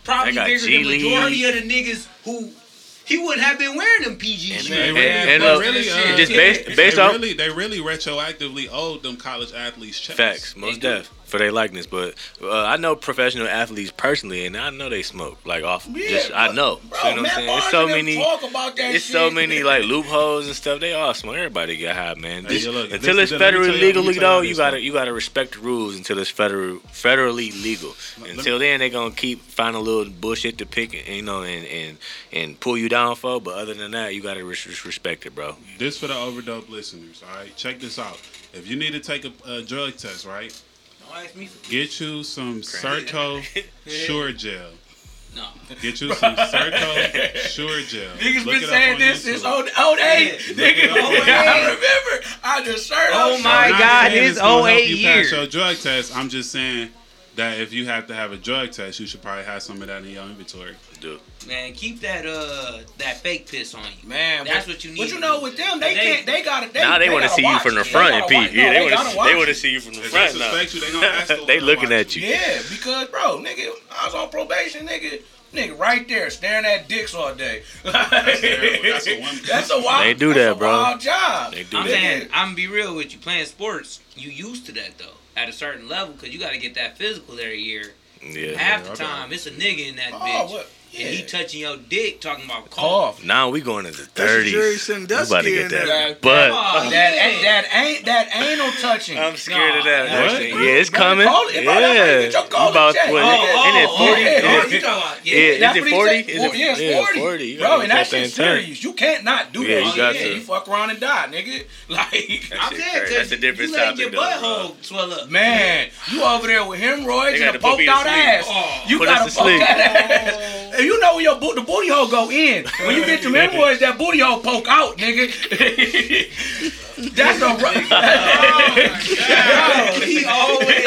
probably bigger
G
than
League.
majority of the niggas who he wouldn't have been wearing them PG
And-
shoes.
They
and-
really,
and
they
look,
really, uh,
just based-
they
off-
really, they really retroactively owed them college athletes checks.
Facts, most
do.
def for their likeness. But uh, I know professional athletes personally, and I know they smoke. Like off,
Yeah,
just I know.
Bro,
So, you know what I'm saying? It's so many.
Talk about that
It's
shit.
so many like loopholes and stuff. They all smoke. Everybody get high, man.
Hey,
This-
yo, look,
until it's federally
tell you- let
legally though,
you
you gotta you gotta respect the rules until it's federal federally legal.
Let-
Until then, they gonna keep finding a little bullshit to pick, and, you know, and and and pull you down for. But other than that, you gotta res- res- respect it, bro.
This for the overdope listeners. All right, check this out. If you need to take a, a drug test, right,
Don't ask me for
get you some Certo Sure-Jell.
no.
Get you some Certo Sure-Jell.
Niggas
Look
been saying this
YouTube.
since 08. Nigga, oh
it up on
08. I remember. I just heard
Oh my
I'm
God, it's
it's gonna
08
you pass
years.
your drug test. I'm just saying that if you have to have a drug test, you should probably have some of that in your inventory.
Dude,
Man, keep that uh that fake piss on you.
Man,
That's
but,
what you need
But you know, with them, they,
They-
can't. They got it. They,
now they, want to see you from the front,
They
and
gotta
Pete. Yeah, they want to they want to see you from the
If they
front now.
suspect you, they gonna ask the
They looking at you.
Yeah, because bro, nigga, I was on probation, nigga. Nigga, right there, staring at dicks all day.
terrible. That's a one-
That's a wild.
They do that, bro.
Wild job.
They do
I'm
that.
saying, I'm gonna be real with you. Playing sports, you used to that though. At a certain level, because you got to get that physical every year.
Yeah.
Half the time, it's a nigga in that
Oh,
bitch.
what?
And he touching your dick, talking about cough.
Cough.
Now we going into the
That's
thirties. We about to get that.
there.
That,
But
Oh,
that,
yeah.
that ain't that anal touching.
I'm scared of that.
Nah,
actually.
what?
Yeah, it's coming.
call it- bro, that's
Yeah,
get
You about
checked.
what?
Oh,
Ain't it
oh, oh,
forty?
yeah.
oh,
Yeah.
you talking about? Yeah.
Yeah,
That's
is it forty?
said.
Is
Well,
it
yeah, it's
yeah,
40.
You
Bro, and that shit's serious. You can't not do
Yeah,
that.
you
oh,
got
yeah,
to.
You fuck around and die, nigga. Like,
I'm
shit
saying,
That's a different
you letting
topic,
your
though,
butthole swell up.
man, you over there with hemorrhoids
They
and a poked out ass.
Oh.
you
Put us
gotta
to
poke
sleep.
that oh. ass. And you know when your boot, the booty hole go in. When you get them hemorrhoids, that booty hole poke out, nigga. That's a right.
Bro, he always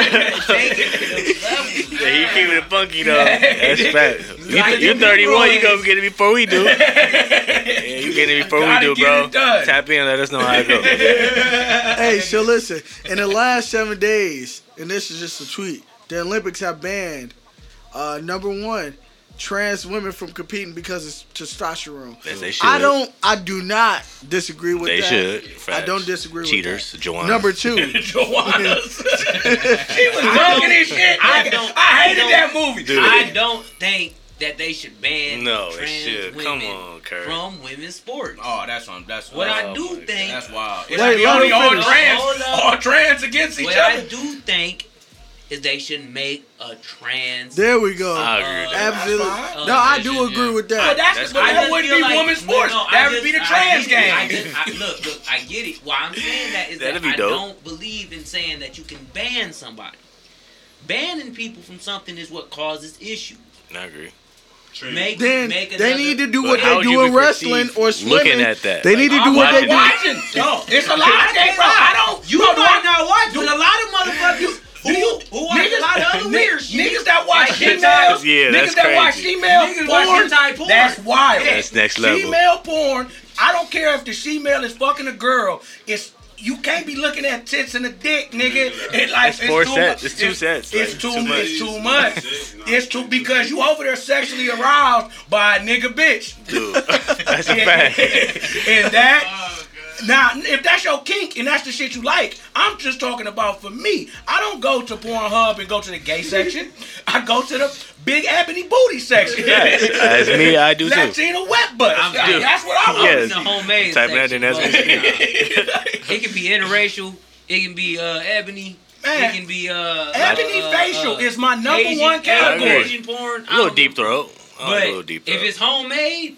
taking it to the level.
Yeah, he keeping it funky though. That's fact. You,
Gotta
you're 31. You
hemorrhoids.
gonna get it before we do. Yeah, you get it before we do, bro. Tap in. Let us know how it goes.
Hey, so listen. In the last seven days, and this is just a tweet, the Olympics have banned uh, number one trans women from competing because it's testosterone.
Yes, they should.
I don't. I do not disagree with
They
that.
should.
I don't disagree
Cheaters,
with
Joanna.
that. Number two.
Joanna's. she was drunk and shit.
I
nigga.
don't-
I hated that
don't-
movie.
Dude.
I don't think that they should ban
No, they
trans
should.
women
Come on, Kurt.
from women's sports.
Oh, that's on. That's
What
Oh,
I do think,
That's wild.
Wait,
It's
let
the only all trans, all trans against each other.
what I do think is they should make a trans.
There we go.
I agree with that.
Absolutely.
That's fine.
No, I do agree
Yeah.
with
But
that.
Oh, that's,
That's
but that
just
wouldn't
feel
be
like-
women's
no,
sports.
no, I
that would be the trans
get it. I
game.
just, I, look, look, I get it. Why I'm saying that is
That'd
that I
dope.
don't believe in saying that you can ban somebody. Banning people from something is what causes issues.
I agree.
Make,
Then
make
they need to do what they do in wrestling or swimming.
looking at that?
They need to do
I'm
what
not
they do.
watching. No, it's a lot. Of, can't, bro. I don't.
You
bro, do
might
I-
not watch, but a lot of motherfuckers who, who watch a lot of other weird shit.
Niggas that watch
Like
females,
Yeah, that's
niggas that watch
crazy.
female
Niggas
porn,
hentai porn.
that's wild.
That's next level.
Female porn. I don't care if the female is fucking a girl. It's you can't be looking at tits and a dick, nigga. It like
It's four
too
sets.
mu-
It's two sets.
It's
Like,
too,
too much.
It's too much. It's too because you over there sexually aroused by a nigga bitch.
Dude, that's a fact.
and that now, if that's your kink and that's the shit you like, I'm just talking about for me. I don't go to Pornhub and go to the gay section. I go to the big ebony booty section.
Yes, as me, I do too.
Latina wet butt.
I'm-
Like, that's what I'm
Yes.
in the homemade
Type that
section,
in as we
but,
speak.
It can be interracial. It can be uh, ebony.
Man,
it can be uh,
ebony
uh,
facial
uh,
is my number
Asian,
one category.
Asian porn.
A little deep throat. I
But
a little deep throat.
if it's homemade,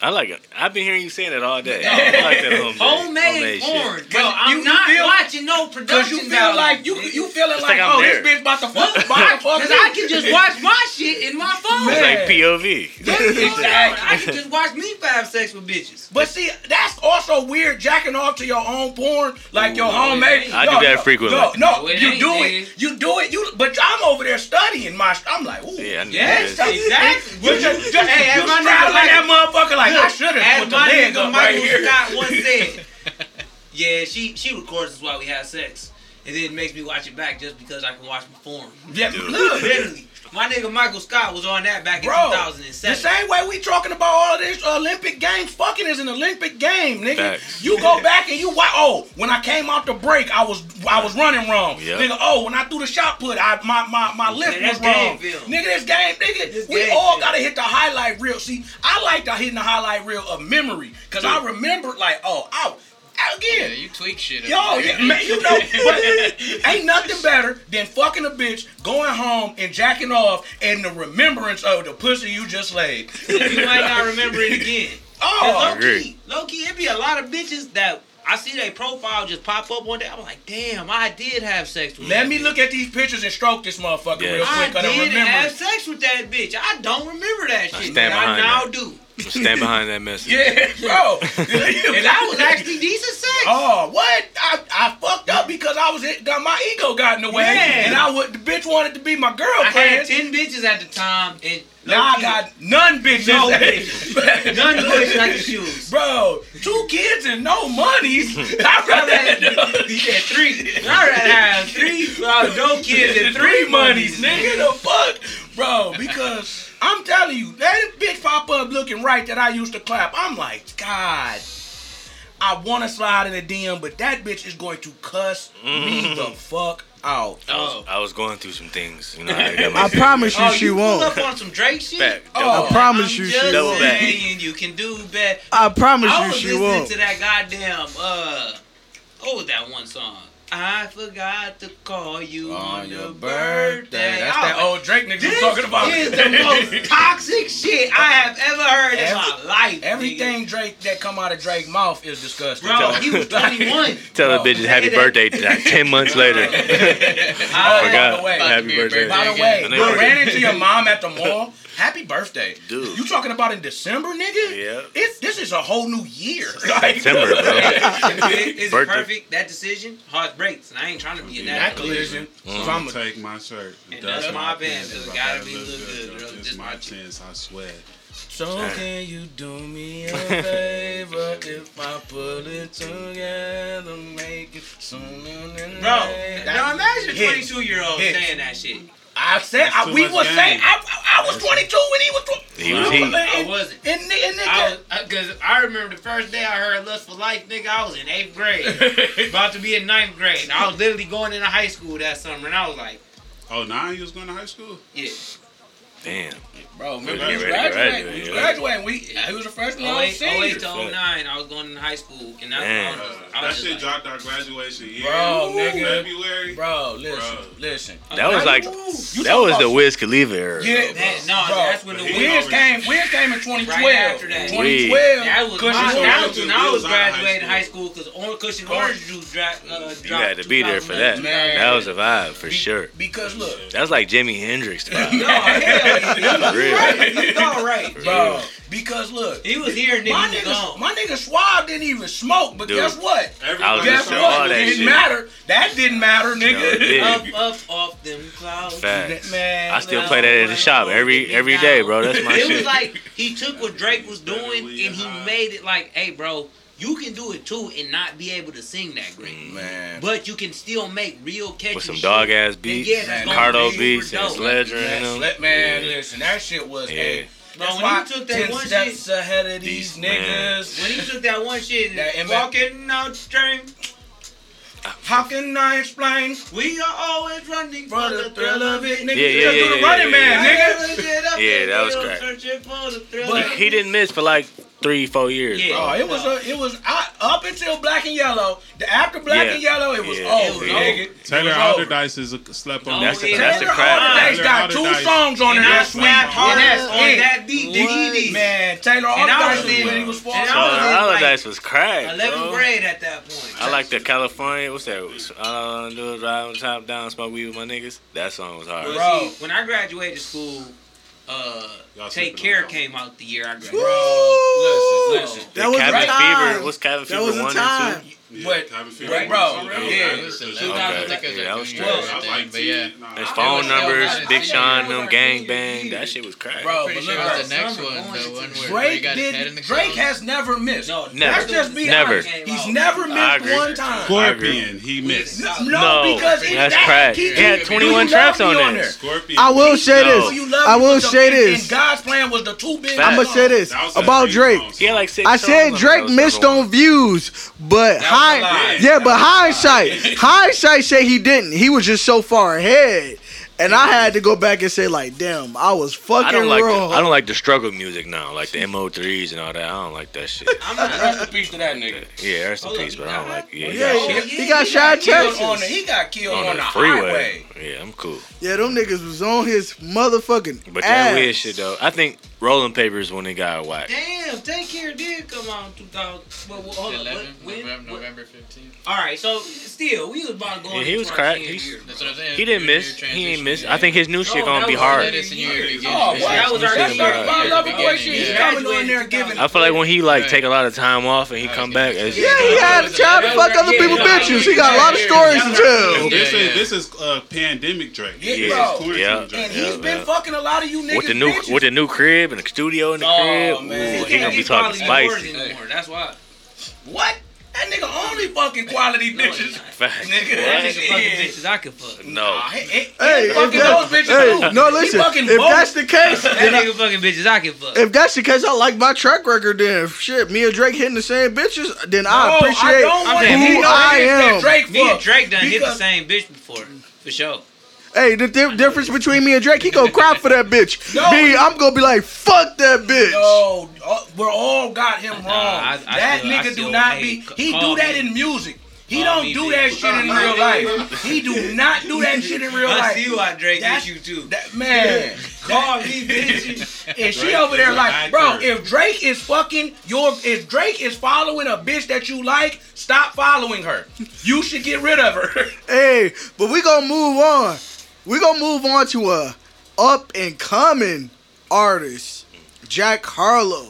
I like it. I've been hearing you saying it all day. I like that homemade,
homemade,
shit.
porn, bro,
Cause
I'm
you- you
not
feel-
watching no
Cause
production
you feel like you
nigga.
you feeling
It's
like,
like
oh
there.
this bitch about to fuck about
Cause. I can just watch my shit in my phone.
It's
Man.
like POV.
Exactly. I can just watch me have sex with bitches.
But see, that's also weird jacking off to your own porn, like your
Ooh,
homemade.
I do that frequently.
No, no,
No,
you do it. You do it. You, but I'm over there studying my. I'm like, ooh.
Yeah,
Yes, exactly.
You just, just,
Hey,
you
as my
straddling that motherfucker like I should have
As
put the
my
leg
nigga
up right
Michael
here.
Scott once said, yeah, she she records us while we have sex, and then makes me watch it back just because I can watch my porn.
Yeah,
Literally, my nigga Michael Scott was on that back in
bro. The
2007.
same way we talking about all of this Olympic games. Fucking is an Olympic game, nigga.
Facts.
You go back and you watch. Oh, when I came out the break, I was I was running wrong.
Yep.
Nigga, oh, when I threw the shot put, I my my my lift was
that's
wrong.
game.
Nigga, this game, nigga,
This
we
game
all
film.
gotta hit the highlight reel. See, I like to hitting the highlight reel of memory because I remember like, oh, I
Yeah,
again.
you tweak shit. up
Yo, yeah, man, you know, but ain't nothing better than fucking a bitch, going home and jacking off, and the remembrance of the pussy you just laid.
you might not remember it again.
Oh,
low key, low key, it be a lot of bitches that I see their profile just pop up one day. I'm like, damn, I did have sex with.
Let
that
me
bitch.
look at these pictures and stroke this motherfucker
Yeah.
real
I
quick. I don't
did
remember.
have sex with that bitch. I don't remember that shit.
stand
but I now
that.
do.
Stand behind that message.
Yeah, bro.
And I was actually decent sex.
Oh, what? I, I fucked up because I was got my ego got in the way,
Yeah.
and I would the bitch wanted to be my girlfriend.
I
girlfriend.
had ten bitches at the time, and
now I got none bitches.
No bitches. none push like the shoes.
Bro, two kids and no monies. I'd rather have
He said three. I'd rather have three uh, no kids and
three monies, nigga. The fuck, bro? Because I'm telling you, that bitch pop up looking right that I used to clap. I'm like, God, I want to slide in a DM, but that bitch is going to cuss me mm-hmm. the fuck out.
I was,
oh.
I was going through some things. You know, I, got my
I promise you,
Oh,
she
you
won't.
up on some Drake shit?
Back.
Oh,
I promise
I'm
you,
just she
won't. back.
saying you can do better.
I promise
I
you, she won't.
to that goddamn uh, what was that one song? I forgot to call you on, on your birthday.
birthday.
That's oh,
that old Drake nigga you talking about.
This is the most toxic shit I have ever heard in my life.
Everything nigga. Drake that come out of Drake's mouth is disgusting.
Bro, Tell he was 21.
Tell the bitches happy birthday that. 10 months later.
I, oh, I
forgot.
By the way,
happy birthday.
By the way, you ran into your mom at the mall Happy birthday,
dude!
You talking about in December, nigga?
Yeah.
It's this is a whole new year.
December, bro.
it, is
birthday.
it perfect? That decision, heart breaks, and I ain't trying to be in
that collision.
Mm.
So
I'm gonna take my shirt.
And
that's,
that's my band.
It's
gotta be look good,
good,
girl. This
my chance. I swear.
So can you do me a favor if I put it together, make it sooner than
Bro, now imagine a 22 year old saying that shit.
I said I, we
were
saying I, I, was 22 when he was 20.
He was he.
I wasn't.
And, and,
in, nigga, because I, remember the first day I heard "Lust for Life," nigga, I was in eighth grade, about to be in ninth grade. And I was literally going into high school that summer, and I was like,
"Oh, now you was going to high school?"
Yeah.
Damn.
Bro, remember you
graduated?
You we he was the first one.
08, 08 to 09, I was going to high school, and that's
when
I was, I was
that
shit like,
dropped our graduation year.
Bro, Ooh, nigga,
February.
Bro, listen,
bro.
listen.
That was like
you
that was the Wiz Khalifa era.
Yeah,
that, no,
bro.
that's when the Wiz
came. Wiz came in 2012.
Right after that,
2012.
That was my, when I was graduating high school because Kush & Orange Juice uh, dropped.
You had to be there for that. That was a vibe for sure.
Because look,
that's like Jimi Hendrix.
No, hell right. He was all right,
bro. Because look,
he was here and then
my nigga. My nigga Suave didn't even smoke, but
Dude,
guess what?
Everybody
guess what?
That
didn't
shit.
matter. That didn't matter, nigga.
No,
up, up, off them clouds.
Facts.
Man,
I still play that at the shop every every day, bro. That's my
it
shit.
It was like he took what Drake was doing and he made it like, hey, bro you can do it too and not be able to sing that great, mm,
man.
But you can still make real catchy
with some dog ass beats,
yeah,
man,
Cardo beats, and Sledgren,
man. Let, man,
yeah.
listen, that shit was
yeah.
Bro, when he took that one shit
ahead of these,
these
niggas.
When he took that one shit,
that M-
walking out stream.
How can I explain?
We are always running
for, for the thrill of it, nigga.
Yeah, yeah, yeah,
yeah,
yeah,
running
yeah,
man,
yeah.
nigga.
yeah, that was great.
But
he didn't miss for like three, four years.
Yeah,
oh, it was a, it was up until Black and Yellow. The after Black
yeah.
and Yellow, it was
yeah.
over. Yeah.
Taylor Allderdice is a, slept on.
That's the, that's.
Taylor
Allderdice
got two
Allderdice.
songs on
it.
there. That's sweet.
hard
that's
on that beat. He
man? Taylor Allderdice
was
he was
four.
Allderdice
was cracked.
Eleventh
grade at that point.
I like the California. What's that? Uh, do it, ride on top down, smoke weed with my niggas. That song was hard.
Bro,
when I graduated school uh, Take Care came out the year I graduated.
Bro, listen, listen.
That was
Cabin
time.
Fever. Cabin
that
Fever
was
one
time.
and two?
Yeah,
but right, bro, yeah,
okay. yeah, that was
yeah,
his phone numbers, Big Sean, them gang bang, that shit was crazy.
Bro, but look,
at the next one, one
Drake did, Drake has never missed.
No,
never.
Just me.
never.
He's never missed one time.
Scorpion, he missed.
No, because
that's crap.
He
had 21
traps
on there.
Scorpion.
I will say this. I will say this.
God's plan was the two big.
I'm gonna say this about Drake.
Like.
I said Drake missed on views, but
how
high, yeah, but hindsight, hindsight say he didn't. He was just so far ahead and I had to go back and say, like, damn, I was fucking
I don't like
wrong.
The, I don't like the struggle music now, like the MO3s and all that. I don't like that shit.
I'm not
rest in peace to that nigga.
Yeah, rest in peace, but I don't like. Oh, yeah,
yeah, he
got,
he, he got shot Texas.
On the, he got killed on,
on
the,
the, freeway.
Highway.
Yeah, I'm cool.
Yeah, them niggas was on his motherfucking.
But
ass.
that weird shit though, I think Rolling Papers when they got whacked.
Damn, Take Care did come out in 2000. Well, well, hold
on,
when,
November, 15th.
All right, so still, we was about to go.
Yeah, he was cracked. He didn't miss. He ain't Miss, I think his new shit gonna be hard.
Oh,
I feel like when he like take a lot of time off and he come back,
yeah, he had to try to fuck other people bitches. He got a lot of stories to tell.
This is this is a pandemic Drake.
Yeah,
yeah,
and he's been fucking a lot of you niggas
with the new with the new crib and the studio in the crib.
He
gonna be talking spicy.
That's why.
What? That nigga only fucking quality
no,
bitches.
Facts.
Nigga,
that nigga fucking bitches I can fuck.
No.
He,
hey,
fucking those bitches.
Hey,
too.
no, listen.
He fucking
if
both.
that's the case,
that
nigga I,
fucking bitches I can fuck.
If that's the case, I like my track record. Then shit, me and Drake hitting the same bitches. Then
no, I
appreciate
I don't want
who I am.
Drake
me and Drake done because, hit the same bitch before, for sure.
Hey, the di- difference between me and Drake, he gonna cry for that bitch.
No.
Me, I'm gonna be like, fuck that bitch.
No, uh, we're all got him wrong.
I- I
that
still- I
nigga
still-
do not
hey,
be.
c-
He
call
do that
me.
in music. He
Call
don't
me,
do
bitch.
that shit in real life. He do not do that shit in real life.
I
life.
see why Drake
That's-
hit you too.
That man,
Call me, bitch.
and she
Drake
over there like, bro,
actor.
if Drake is fucking your, if Drake is following a bitch that you like, stop following her. You should get rid of her.
Hey, but we gonna move on. We gonna move on to a up and coming artist, Jack Harlow.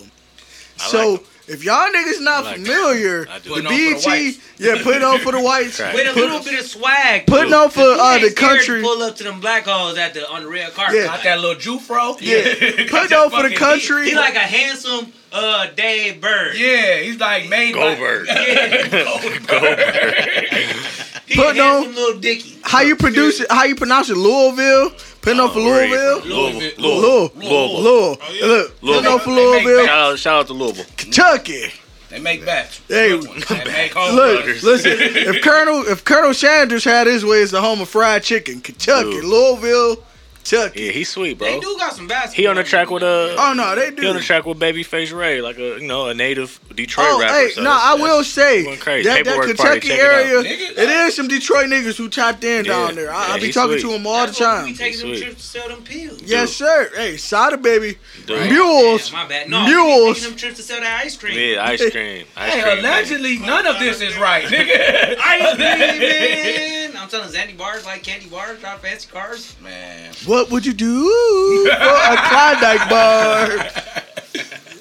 I
so
like
if y'all niggas not
like
familiar,
I do.
the
Putting on for the
BET,
whites.
yeah, putting on for the whites,
Right.
With a
Put-
little bit of swag.
putting
too.
on for uh, the country.
Pull up to them black holes at the on the red carpet.
Yeah.
Got that little Jufro.
Yeah. Putting on for the country.
He like a handsome uh Dave Burd.
Yeah, he's like made by-
Goldberg.
Yeah.
He
Putting
a
on-
handsome little Dicky.
How you produce it? How you pronounce it? Louisville. Putting on for Louisville.
Louisville.
Louisville.
Louisville.
Louisville.
Oh.
Look, putting
Louisville.
on for Louisville.
Shout out, shout out to Louisville.
Kentucky.
They make bats.
Hey,
They make home
Look,
runs.
listen. If Colonel if Colonel Sanders had his way, it's the home of fried chicken. Kentucky,
Dude.
Louisville, Kentucky.
Yeah, he's sweet, bro.
They do got some basketball.
He on the track with a.
Uh, oh no, they do.
He on the track with Babyface Ray, like a you know a native Detroit
Oh,
rapper.
hey,
so
no, I will say
crazy.
that, that
Paperwork party,
Kentucky
check it
area, it uh, is some Detroit niggas who tapped in
Yeah.
down there. I,
Yeah,
I be talking
sweet.
to them all the
That's what We
time.
be taking them
Sweet.
trips to sell them pills.
Yes, sir. Hey, cider baby,
Dude.
mules,
Yeah, my bad. No,
mules.
we taking them trips to sell that ice cream.
Yeah, ice cream. Ice
Hey,
cream.
allegedly, none of this is right, nigga.
Ice cream, man. I'm telling Xanny bars like candy bars, drive fancy cars.
Man,
What would you do for a Klondike bar?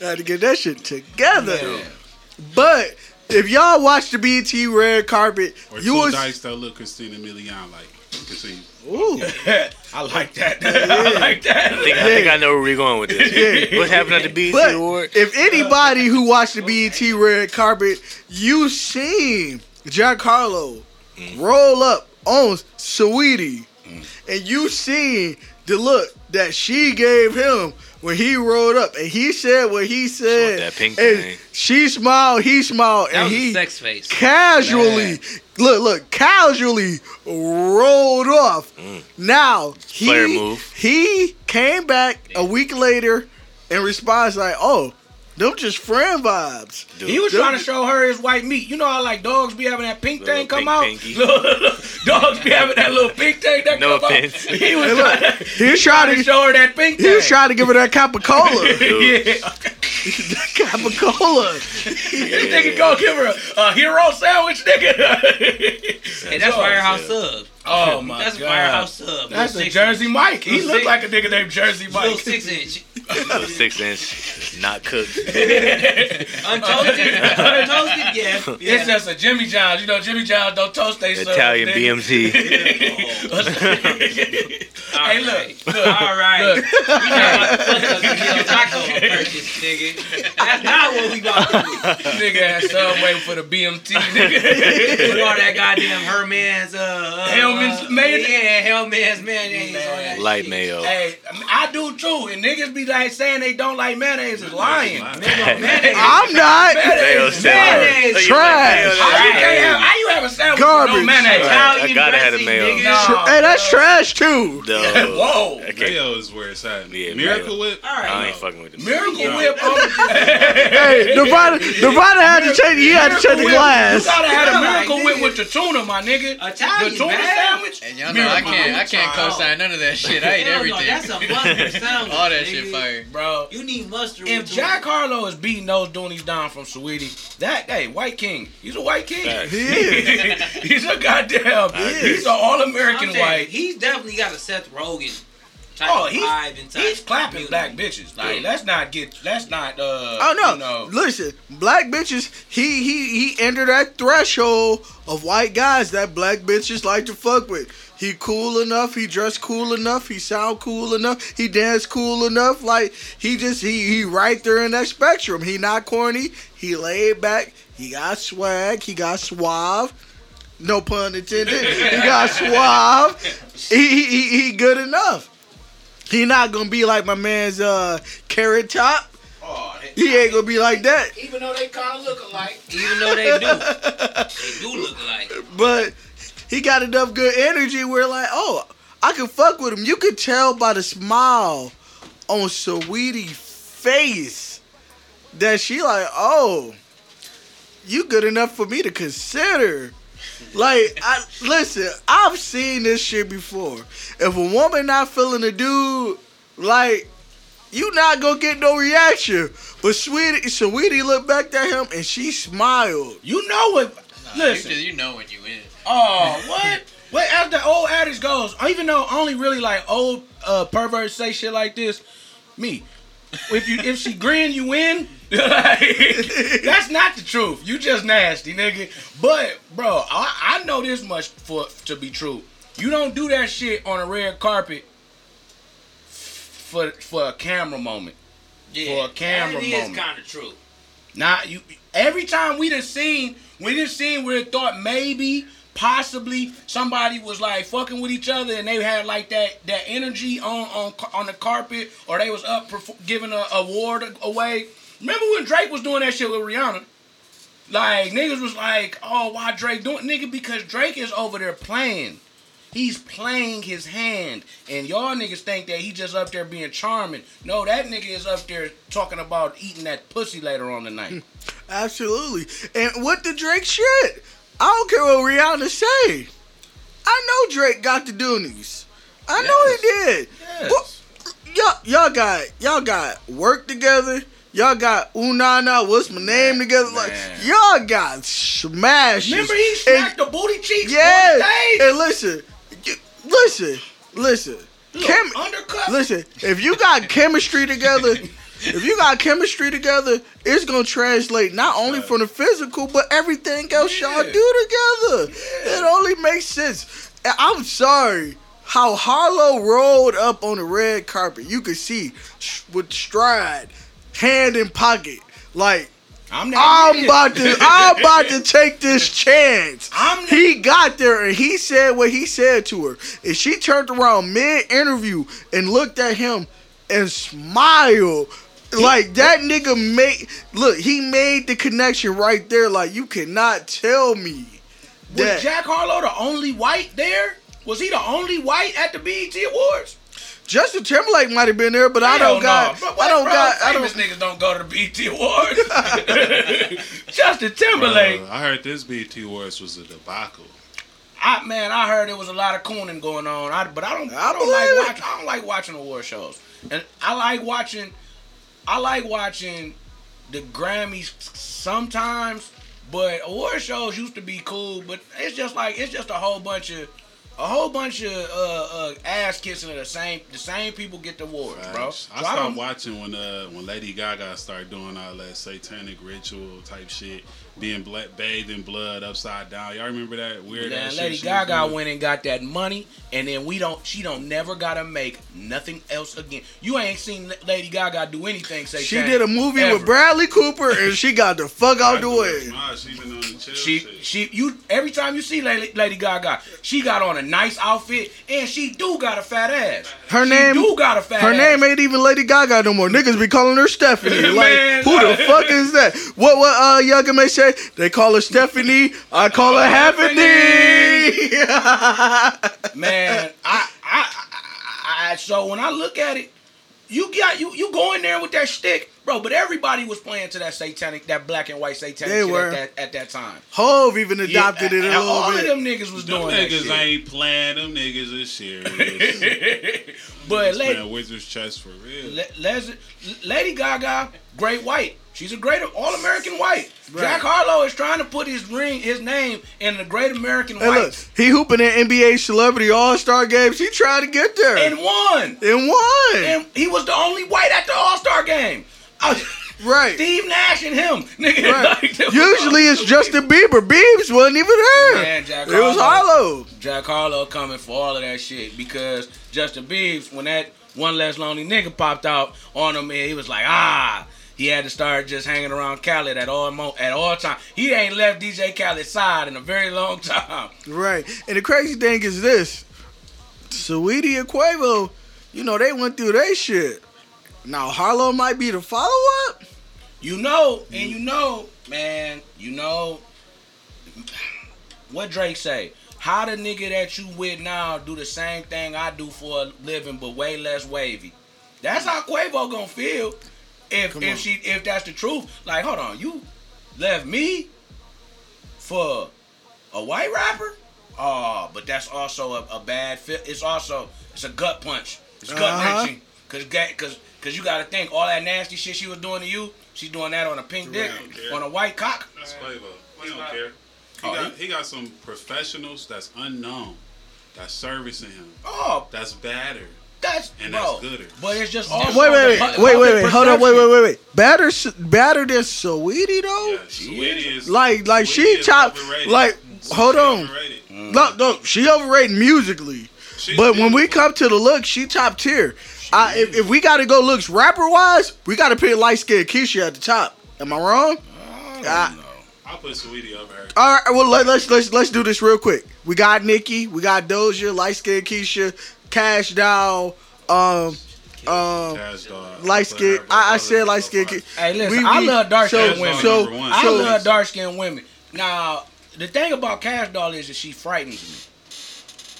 Had to get that shit together.
Man.
But if y'all watch the BT red carpet,
Or
you
two
was
dice that look Christina Milian like. Continue.
ooh.
I like that. I like that.
I think, I think I know where we're going with this.
Yeah.
What happened at the BET
But
Award?
if anybody who watched the BET red carpet, you seen Jack Harlow mm. roll up on Saweetie, Mm-hmm. and you seen the look that she gave him when he rolled up, and he said what he said.
that pink
and
thing.
She smiled, he smiled,
That
and
was
he
a sex face.
casually look look casually rolled off. Mm. Now he
move.
he came back a week later in response like, "Oh, them just friend vibes."
Dude,
He was trying to show her his white meat. You know how like dogs be having that pink
Little
thing come
pink
out. dogs be having that little pink thing that
No
come
offense.
out. He was
Hey, look,
trying,
he was trying to
show her that pink thing.
he
thing.
was trying to give her that Capicola.
yeah.
Capicola.
This nigga go give her a, a hero sandwich, nigga.
Hey, that's Firehouse Sub.
Oh my
That's
god.
That's Firehouse Sub.
That's a Jersey. Mike. He looked like a nigga named Jersey
Little
Mike.
six inch.
Little six inch, not cooked.
Untoasted. Untoasted, yeah.
It's just a Jimmy John's. You know, Jimmy John's don't toast they
Italian
nigga.
BMT.
Hey, look, look,
All right.
look.
We talking about the fuck taco purchase, nigga. That's not what we about to do.
nigga had Subway for the BMT, nigga.
Put all that goddamn Herman's uh, uh
Hellmann's
uh,
mayonnaise?
Yeah, Hellmann's mayonnaise on that.
Light mayo.
hey, I do too, and niggas be like saying they don't like mayonnaise is lying.
Mayonnaise.
I'm not.
Mayonnaise,
mayonnaise.
Mayonnaise.
Trash.
How you, can't have, how you have a sandwich
Garbage.
with no mayonnaise?
Right.
Italian
I gotta have the
dressing,
mayo.
nigga.
No.
Hey, that's trash too.
No.
Whoa.
Okay.
Mayo is where it's at.
Yeah,
Miracle
mayo.
Whip.
All right.
I ain't fucking with it.
Miracle
Yeah.
Whip.
Hey, Nevada, Nevada had to change. He had to change the glass.
You gotta have a Miracle
like,
Whip with the tuna, my nigga.
Italian,
the tuna
man.
sandwich.
And y'all know I can't I can't co-sign none of that shit. I ate everything.
that's a mustard sandwich.
All that
nigga.
shit fire.
Bro,
You need mustard.
if Jack
tuna.
Harlow is beating those Doonies down from Saweetie, that hey, white king. He's a white king.
Facts.
He is.
he's a goddamn. He's an all
I'm
American
saying,
white.
He's definitely got a Seth Rogen type
Oh,
of
he's-
vibe.
He's clapping
music.
black bitches. Like, let's not get. Let's not. Uh,
Oh no!
You know,
Listen, black bitches. He he he entered that threshold of white guys that black bitches like to fuck with. He cool enough. He dress cool enough. He sound cool enough. He dance cool enough. Like he just he he right there in that spectrum. He not corny. He laid back. He got swag. He got suave. No pun intended. he got suave. He, he he he good enough. He not gonna be like my man's uh carrot top.
oh,
He ain't gonna be like that.
even though they kind of look alike.
Even though they do, they do look alike.
But he got enough good energy where like, oh, I can fuck with him. You could tell by the smile on Saweetie face that she like, oh, you good enough for me to consider. Like, I listen, I've seen this shit before. If a woman not feeling a dude, like, you not gonna get no reaction. But Saweetie, Saweetie looked back at him and she smiled.
You know what?
Nah,
Listen.
You, just- you know when you in.
Oh, what? Wait, as the old adage goes, even though only really like old uh, perverts say shit like this, me. If you if she grin, you win. Like, that's not the truth. You just nasty, nigga. But bro, I, I know this much for to be true. You don't do that shit on a red carpet for for a camera moment.
Yeah,
For a camera
that is
moment.
kind of true.
Now you every time we done seen we done seen where it thought maybe possibly somebody was like fucking with each other and they had like that that energy on on on the carpet or they was up perf- giving a award away. Remember when Drake was doing that shit with Rihanna? Like niggas was like, oh, why Drake doing nigga? Because Drake is over there playing. He's playing his hand, and y'all niggas think that he just up there being charming. No, that nigga is up there talking about eating that pussy later on the night.
Absolutely. And what the Drake shit? I don't care what Rihanna say. I know Drake got the Doonies. I know he did.
Yes.
Y'all, y'all got y'all got work together. Y'all got Unana, what's my name together? Like
Man.
y'all got smashes.
Remember he
And-
smacked the booty cheeks
Yeah. And listen, listen, listen. Chem-
undercut.
Listen, if you got chemistry together, if you got chemistry together, it's gonna translate not only from the physical, but everything else y'all do together. It only makes sense. I'm sorry. How Harlow rolled up on the red carpet, you could see with stride, hand in pocket, like
I'm
I'm about to I'm about to take this chance. He got there and he said what he said to her. And she turned around mid interview and looked at him and smiled. Like that nigga made look, he made the connection right there. Like you cannot tell me
Was
that
Jack Harlow the only white there? Was he the only white at the BET Awards?
Justin Timberlake might have been there, but I don't got
no. Bro,
I don't
bro,
got I don't these
niggas don't go to the BET Awards. Justin Timberlake.
Uh, I heard this BT Awards was a debacle.
I man, I heard there was a lot of cooning going on. I, but I don't. I,
I
don't like
believe it.
watch, I don't like watching award shows, and I like watching. I like watching the Grammys sometimes, but award shows used to be cool. But it's just like it's just a whole bunch of. A whole bunch of uh, uh, ass kissing of the same the same people get the awards, bro. So
I
I
stopped
don't-
watching when uh when Lady Gaga started doing all that satanic ritual type shit, being bla- bathed in blood upside down. Y'all remember that weird
Man,
ass shit?
Lady Gaga went and got that money, and then we don't. She don't never gotta make nothing else again. You ain't seen Lady Gaga do anything. Say
she did a movie with Bradley Cooper and she got the fuck out the way.
Nah, she been on the chill
She
shit.
she you every time you see Lady, Lady Gaga, she got on a nice outfit, and she do got a fat ass.
Her
She
name-
do got a fat.
Her
ass.
name ain't even Lady Gaga no more. Niggas be calling her Stephanie. Like,
Man,
who the fuck is that? What what uh Young may say? They call her Stephanie. I call her Happening.
Man, I, I, I, I, so when I look at it, you got you you go in there with that stick, bro. But everybody was playing to that satanic, that black and white satanic
They
shit
were.
at that at that time.
Hove even adopted
Yeah,
it a
and
little
all
bit.
of them niggas was
Them
doing that
niggas
shit.
ain't playing. Them niggas is serious.
but
Niggas
Lady,
Wizard's chess for real.
Le- Les- Lady Gaga, great white. She's a great all American white.
Right.
Jack Harlow is trying to put his ring, his name in the Great American
Hey, look, he hooping in NBA Celebrity All Star games. He tried to get there
and won.
and won.
And he was the only white at the All Star game. I-
right.
Steve Nash and him, nigga.
right.
like,
Usually it's Justin Bieber. Biebs wasn't even there.
Man, Jack
it was
Harlow.
Harlow.
Jack Harlow coming for all of that shit because Justin Biebs, when that one less lonely nigga popped out on him, and he was like, ah, he had to start just hanging around Khaled at all mo- at all time. He ain't left DJ Khaled's side in a very long time.
Right. And the crazy thing is this. Saweetie and Quavo, you know, they went through their shit. Now Harlow might be the follow up.
You know, and you know, man, you know what Drake say. how the nigga that you with now do the same thing I do for a living, but way less wavy. That's how Quavo gonna feel if
Come
if
on.
she if that's the truth. Like, hold on, you left me for a white rapper? Oh, but that's also a, a bad fit. It's also it's a gut punch. It's gut
Uh-huh.
wrenching. Cause cause cause you gotta think all that nasty shit she was doing to you, she's doing that on a pink dick, on a white cock.
That's Quavo. He don't care. He
Oh,
got
he-
he got some professionals that's unknown, that's servicing him,
Oh,
that's badder.
That's
And
bro.
that's gooder.
But it's just
Wait, wait, wait,
the
wait, wait, wait. Hold on, wait, wait, wait, wait. Better, s- better than Saweetie though.
Yeah, Saweetie is
Like, like she
is
chopped.
overrated.
Like, hold
She
on.
overrated.
No, no, she overrated musically.
She's
But when we come to the look, she top tier. I, if, if we got to go looks rapper wise, we got to pick light skinned Keisha at the top. Am I wrong?
I don't know.
I'll put Saweetie over her.
All right, well let, let's let's let's do this real quick. We got Nikki, we got Doja, light skinned Keisha, Kash Doll, um, um,
Cash Dog.
light skin. I, I said light skin.
Hey, listen,
We-
I
we-
love dark
so-
skinned women.
so-
Number.
I
so-
love dark skinned women. Now, the thing about Kash Doll is that she frightens me.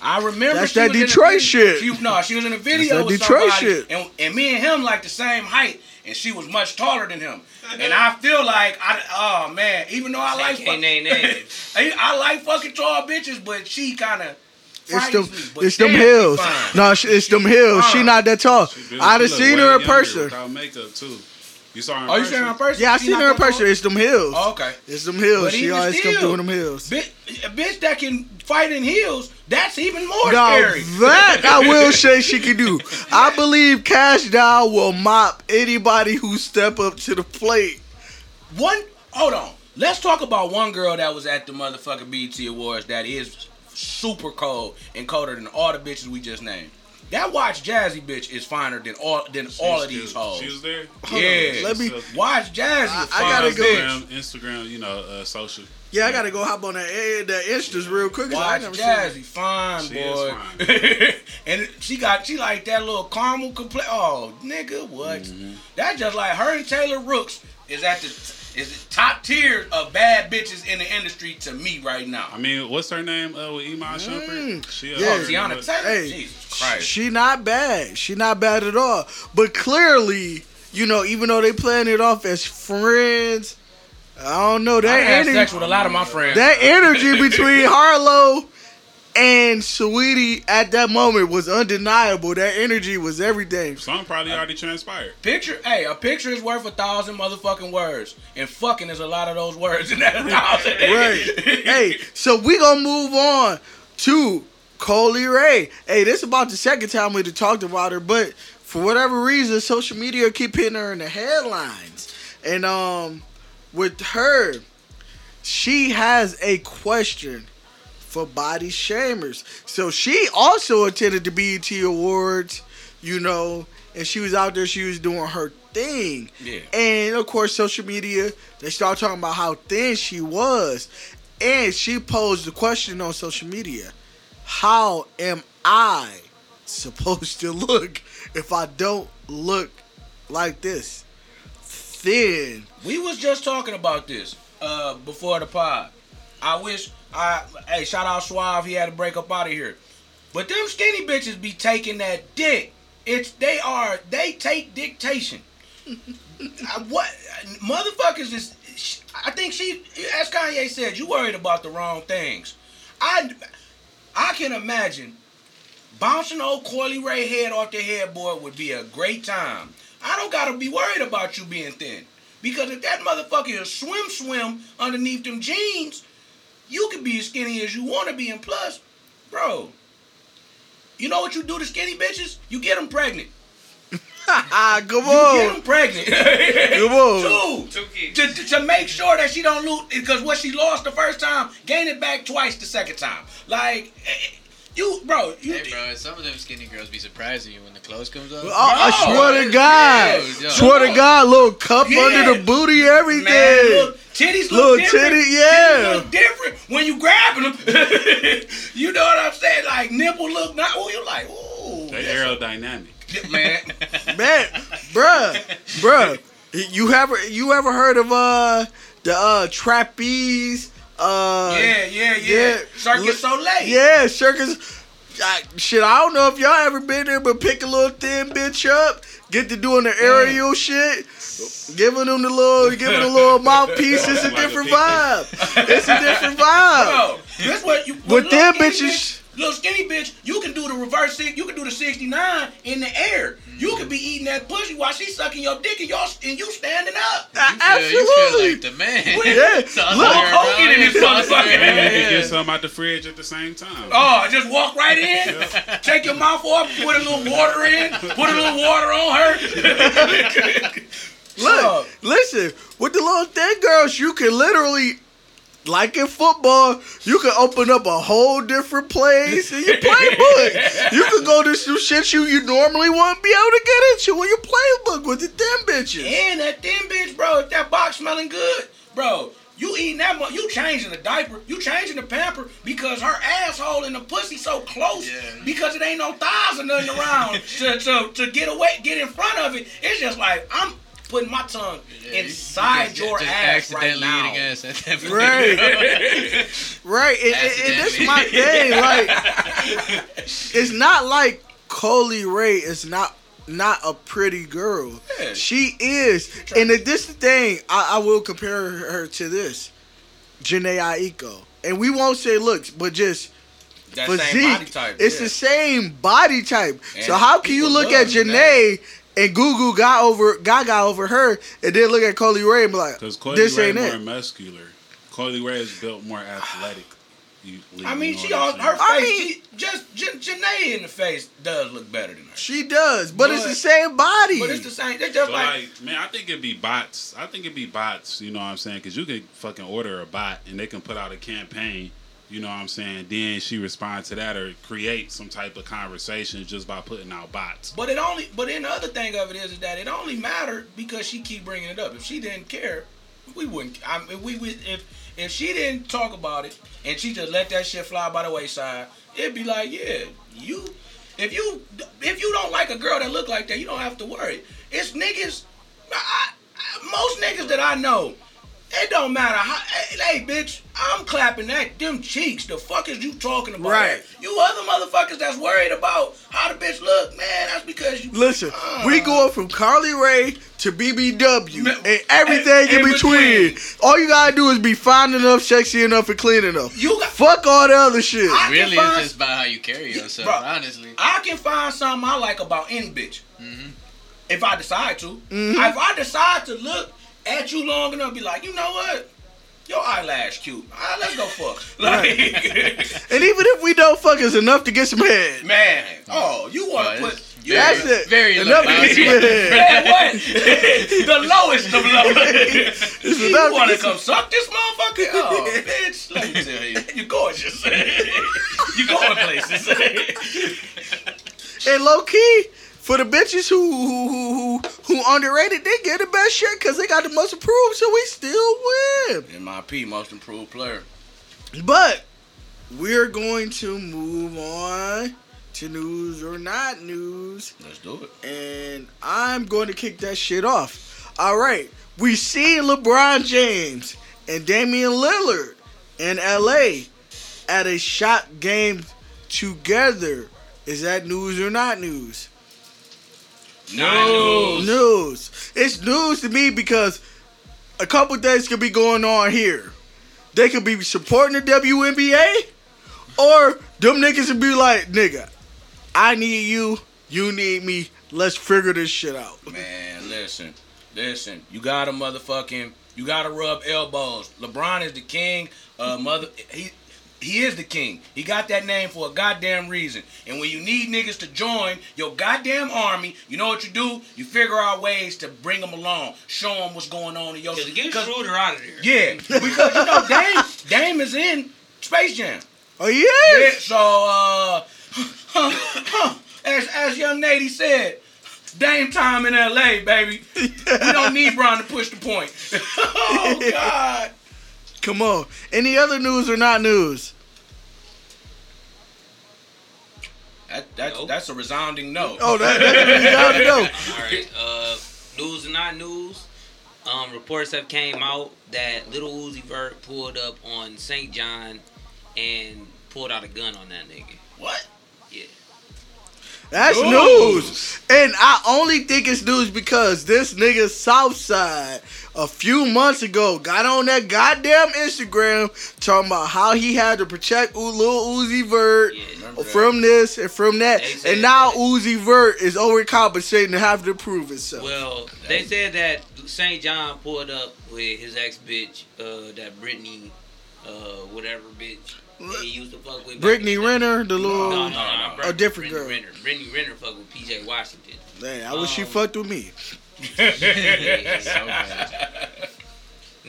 I remember
That's
she
that
was in a
Detroit shit.
She, no, she was in a video
that
with
Detroit
somebody,
shit.
And, and me and him like the same height, and she was much taller than him. And I feel like, I, oh man, even though I like
can't name.
I, I like fucking tall bitches, but she kind of
It's them,
me.
It's them
damn,
hills.
fine.
No, she- it's them hills. She not that tall.
She.
I'd have seen her in
younger
person.
Without makeup too. You saw her in
Oh, you
person?
seen her in person?
Yeah, I
She
seen her in
that tall?
person. It's them hills.
Oh, okay.
It's them hills.
But
She
even
always come
still,
through them hills.
Bitch, a bitch that can fight in heels, that's even more
Now
scary.
that I will say she can do. I believe Kash Doll will mop anybody who step up to the plate.
One, hold on. Let's talk about one girl that was at the motherfucking BET Awards that is super cold and colder than all the bitches we just named. That Watch Jazzy bitch is finer than all than
She
all
was
of these hoes.
She was there.
yeah,
Let me-
Watch Jazzy.
I- I gotta go.
Instagram, Instagram, you know, uh, social.
Yeah, I gotta go hop on that eh, the instas real quick. 'cause I
Watch
never seen.
Jazzy, fine
She is
boy.
fine.
and she got she like that little caramel complete. Oh, nigga, what?
Mm-hmm.
That's just like her and Taylor Rooks is at the is the top tier of bad bitches in the industry to me right now.
I mean, what's her name uh, with Iman Shumpert? She, uh,
Yeah.
Oh, Teyana Taylor.
Hey,
Jesus Christ.
She not bad. She not bad at all. But clearly, you know, even though they playing it off as friends, I don't know
I
that
had
energy.
sex with a lot of my friends.
That energy between Harlow and Saweetie at that moment was undeniable. That energy was everything.
Some probably already transpired.
Picture, hey, a picture is worth a thousand motherfucking words, and fucking is a lot of those words in that thousand.
Right. hey, so we gonna move on to Coi Leray. Hey, this is about the second time we done talked about her, but for whatever reason, social media keep hitting her in the headlines. And um, with her, she has a question for body shamers. So she also attended the BET Awards, you know, and she was out there. She was doing her thing.
Yeah.
And of course, social media, they start talking about how thin she was. And she posed the question on social media How am I supposed to look if I don't look like this? Thin.
We was just talking about this uh, before the pod. I wish I hey shout out Suave he had to break up out of here. But them skinny bitches be taking that dick. It's they are they take dictation. I- what motherfuckers is I think she as Kanye said, you worried about the wrong things. I I can imagine bouncing old Coi Leray head off the headboard would be a great time. I don't gotta be worried about you being thin. Because if that motherfucker is swim swim underneath them jeans, you can be as skinny as you wanna be. And plus, bro, you know what you do to skinny bitches? You get them pregnant.
Come
You get them pregnant.
Come on.
Two.
Two kids.
To, to, to make sure that she don't lose, because what she lost the first time, gain it back twice the second time. Like, eh, you, bro, you,
Hey, bro, some of them skinny girls be surprising you when the clothes comes off.
Oh, I swear to God.
yeah, yo.
Swear to God, little cup
Yeah.
under the booty, everything.
Man, look, titties look
Little
different.
titty, yeah.
Titties look different when you grabbing them. you know what I'm saying? Like nipple look not. Oh, you like, ooh,
They
that's
aerodynamic.
man.
Man, bruh, bruh. You ever you ever heard of uh the uh trapeze Uh,
Yeah, yeah, yeah.
yeah.
Circus Soleil.
Yeah, circus. I, shit, I don't know if y'all ever been there, but pick a little thin bitch up, get to doing the aerial shit, giving them the little, giving a little mouthpiece. It's a different vibe. It's a different vibe.
Bro, this what you
With them bitches-
bitch- little skinny bitch, you can do the reverse six, you can do the sixty nine in the air. You could be eating that pussy while she's sucking your dick and y'all and you standing up.
You feel, you feel
Absolutely.
like the man.
Yeah.
Toss
Look,
Hogan in
around,
this motherfucker.
And you can
Yeah.
get something out the fridge at the same time.
Oh, just walk right in, take your mouth off, put a little water in, put a little water on her.
Look, listen, with the little thin girls, you can literally, like in football, you can open up a whole different place in your playbook. you can go to some shit you, you normally wouldn't be able to get into in your playbook with the thin bitches.
And that thin bitch, bro, if that box smelling good, bro, you eating that much, you changing the diaper, you changing the pamper because her asshole and the pussy so close
Yeah.
because it ain't no thighs or nothing around to, to, to get away, get in front of it. It's just like, I'm putting my tongue
Yeah, you- you
inside
just-
your
just
ass right
accidentally
now.
eating ass at that.
Right. Right, and, and, and this is my thing. Like, it's not like Coi Leray is not not a pretty girl.
Yeah.
She is, and this the thing, I, I will compare her to this, Jhené Aiko, and we won't say looks, but just
that same
physique.
body type.
it's
yeah.
the same body type. so how can you
people
look at
love
Jhené? And Gugu got over Gaga over her, and then look at Coi Leray and be like,
Because Coily
"This
Ray
ain't
more
it."
muscular. Coi Leray is built more athletic.
I mean, she
know
on
what
her
I'm
face.
I mean-
she, just J- Jhené in the face does look better than her.
She does, but, it's
But-
the same body.
But it's the same. They're just
So
like,
like, man, I think it'd be bots. I think it'd be bots. You know what I'm saying? Because you could fucking order a bot and they can put out a campaign. You know what I'm saying? Then she responds to that or create some type of conversation just by putting out bots.
But it only. But then the other thing of it is, is that it only mattered because she keep bringing it up. If she didn't care, we wouldn't. I mean, we would. If if she didn't talk about it and she just let that shit fly by the wayside, it'd be like, yeah, you. If you if you don't like a girl that look like that, you don't have to worry. It's niggas. I, I, most niggas that I know. It don't matter how. Hey, bitch, I'm clapping that them cheeks. The fuck is you talking about?
Right.
You other motherfuckers that's worried about how the bitch look, man. That's because you.
Listen, we going from Carly Ray to BBW
Ma-
and everything in,
in
between.
between.
All you gotta do is be fine enough, sexy enough, and clean enough.
You got.
Fuck all the other shit.
I-
Really,
can
it's just about how you carry yourself,
Bro.
honestly.
I can find something I like about any bitch.
Mhm.
If I decide to.
Mhm.
If I decide to look at you long enough, be like, you know what? Your eyelash cute. All right, let's go fuck. Like,
and even if we don't fuck, it's enough to get some head.
man. Oh, you want to put.
it's
That's it.
Very
Enough
low
get some
boundary.
head.
Man, what? the lowest of low. you want to
get some-
come suck this motherfucker? Oh, bitch. Let me tell you. You're gorgeous. You're going places.
And low key, for the bitches who who who who, who underrated, they get the best shit because they got the most approved, so we still win.
MIP, most improved player.
But we're going to move on to news or not news.
Let's do it.
and I'm going to kick that shit off. All right, we see LeBron James and Damian Lillard in LA at a shot game together. Is that news or not news?
No.
News. It's news to me because a couple things could be going on here. They could be supporting the WNBA, or them niggas would be like, nigga, I need you, you need me. Let's figure this shit out.
Man, listen, listen. You gotta motherfucking, you gotta rub elbows. LeBron is the king. Uh, mother, he. He is the king. He got that name for a goddamn reason. And when you need niggas to join your goddamn army, you know what you do? You figure out ways to bring them along, show them what's going on in your.
Cause get
'cause-
Schroeder out of there.
Yeah, because you know Dame, Dame is in Space Jam.
Oh
Yeah,
yes.
so uh, as as young Nady said, Dame time in LA, baby. We don't need Bron to push the point. oh God.
Come on. Any other news or not news?
That, that,
Nope.
That's a resounding no.
Oh, that, that's what we gotta.
All right. Uh, news and not news. Um, reports have came out that Little Uzi Vert pulled up on SAINt JHN and pulled out a gun on that nigga.
What? Yeah.
That's
News.
news. And I only think it's news because this nigga Southside a few months ago got on that goddamn Instagram talking about how he had to protect Lil Uzi Vert
Yeah.
From this and from that. And now. Uzi Vert is overcompensating to have to prove itself.
Well, they said that SAINt JHN pulled up with his ex bitch, uh, that Brittany, uh, whatever bitch he used to fuck with.
Brittany. Renner, the little.
No, no, no, no.
A different
Brittany
girl.
Renner. Brittany Renner fuck with PJ Washington.
Man, I wish she
Um,
fucked with me.
So bad.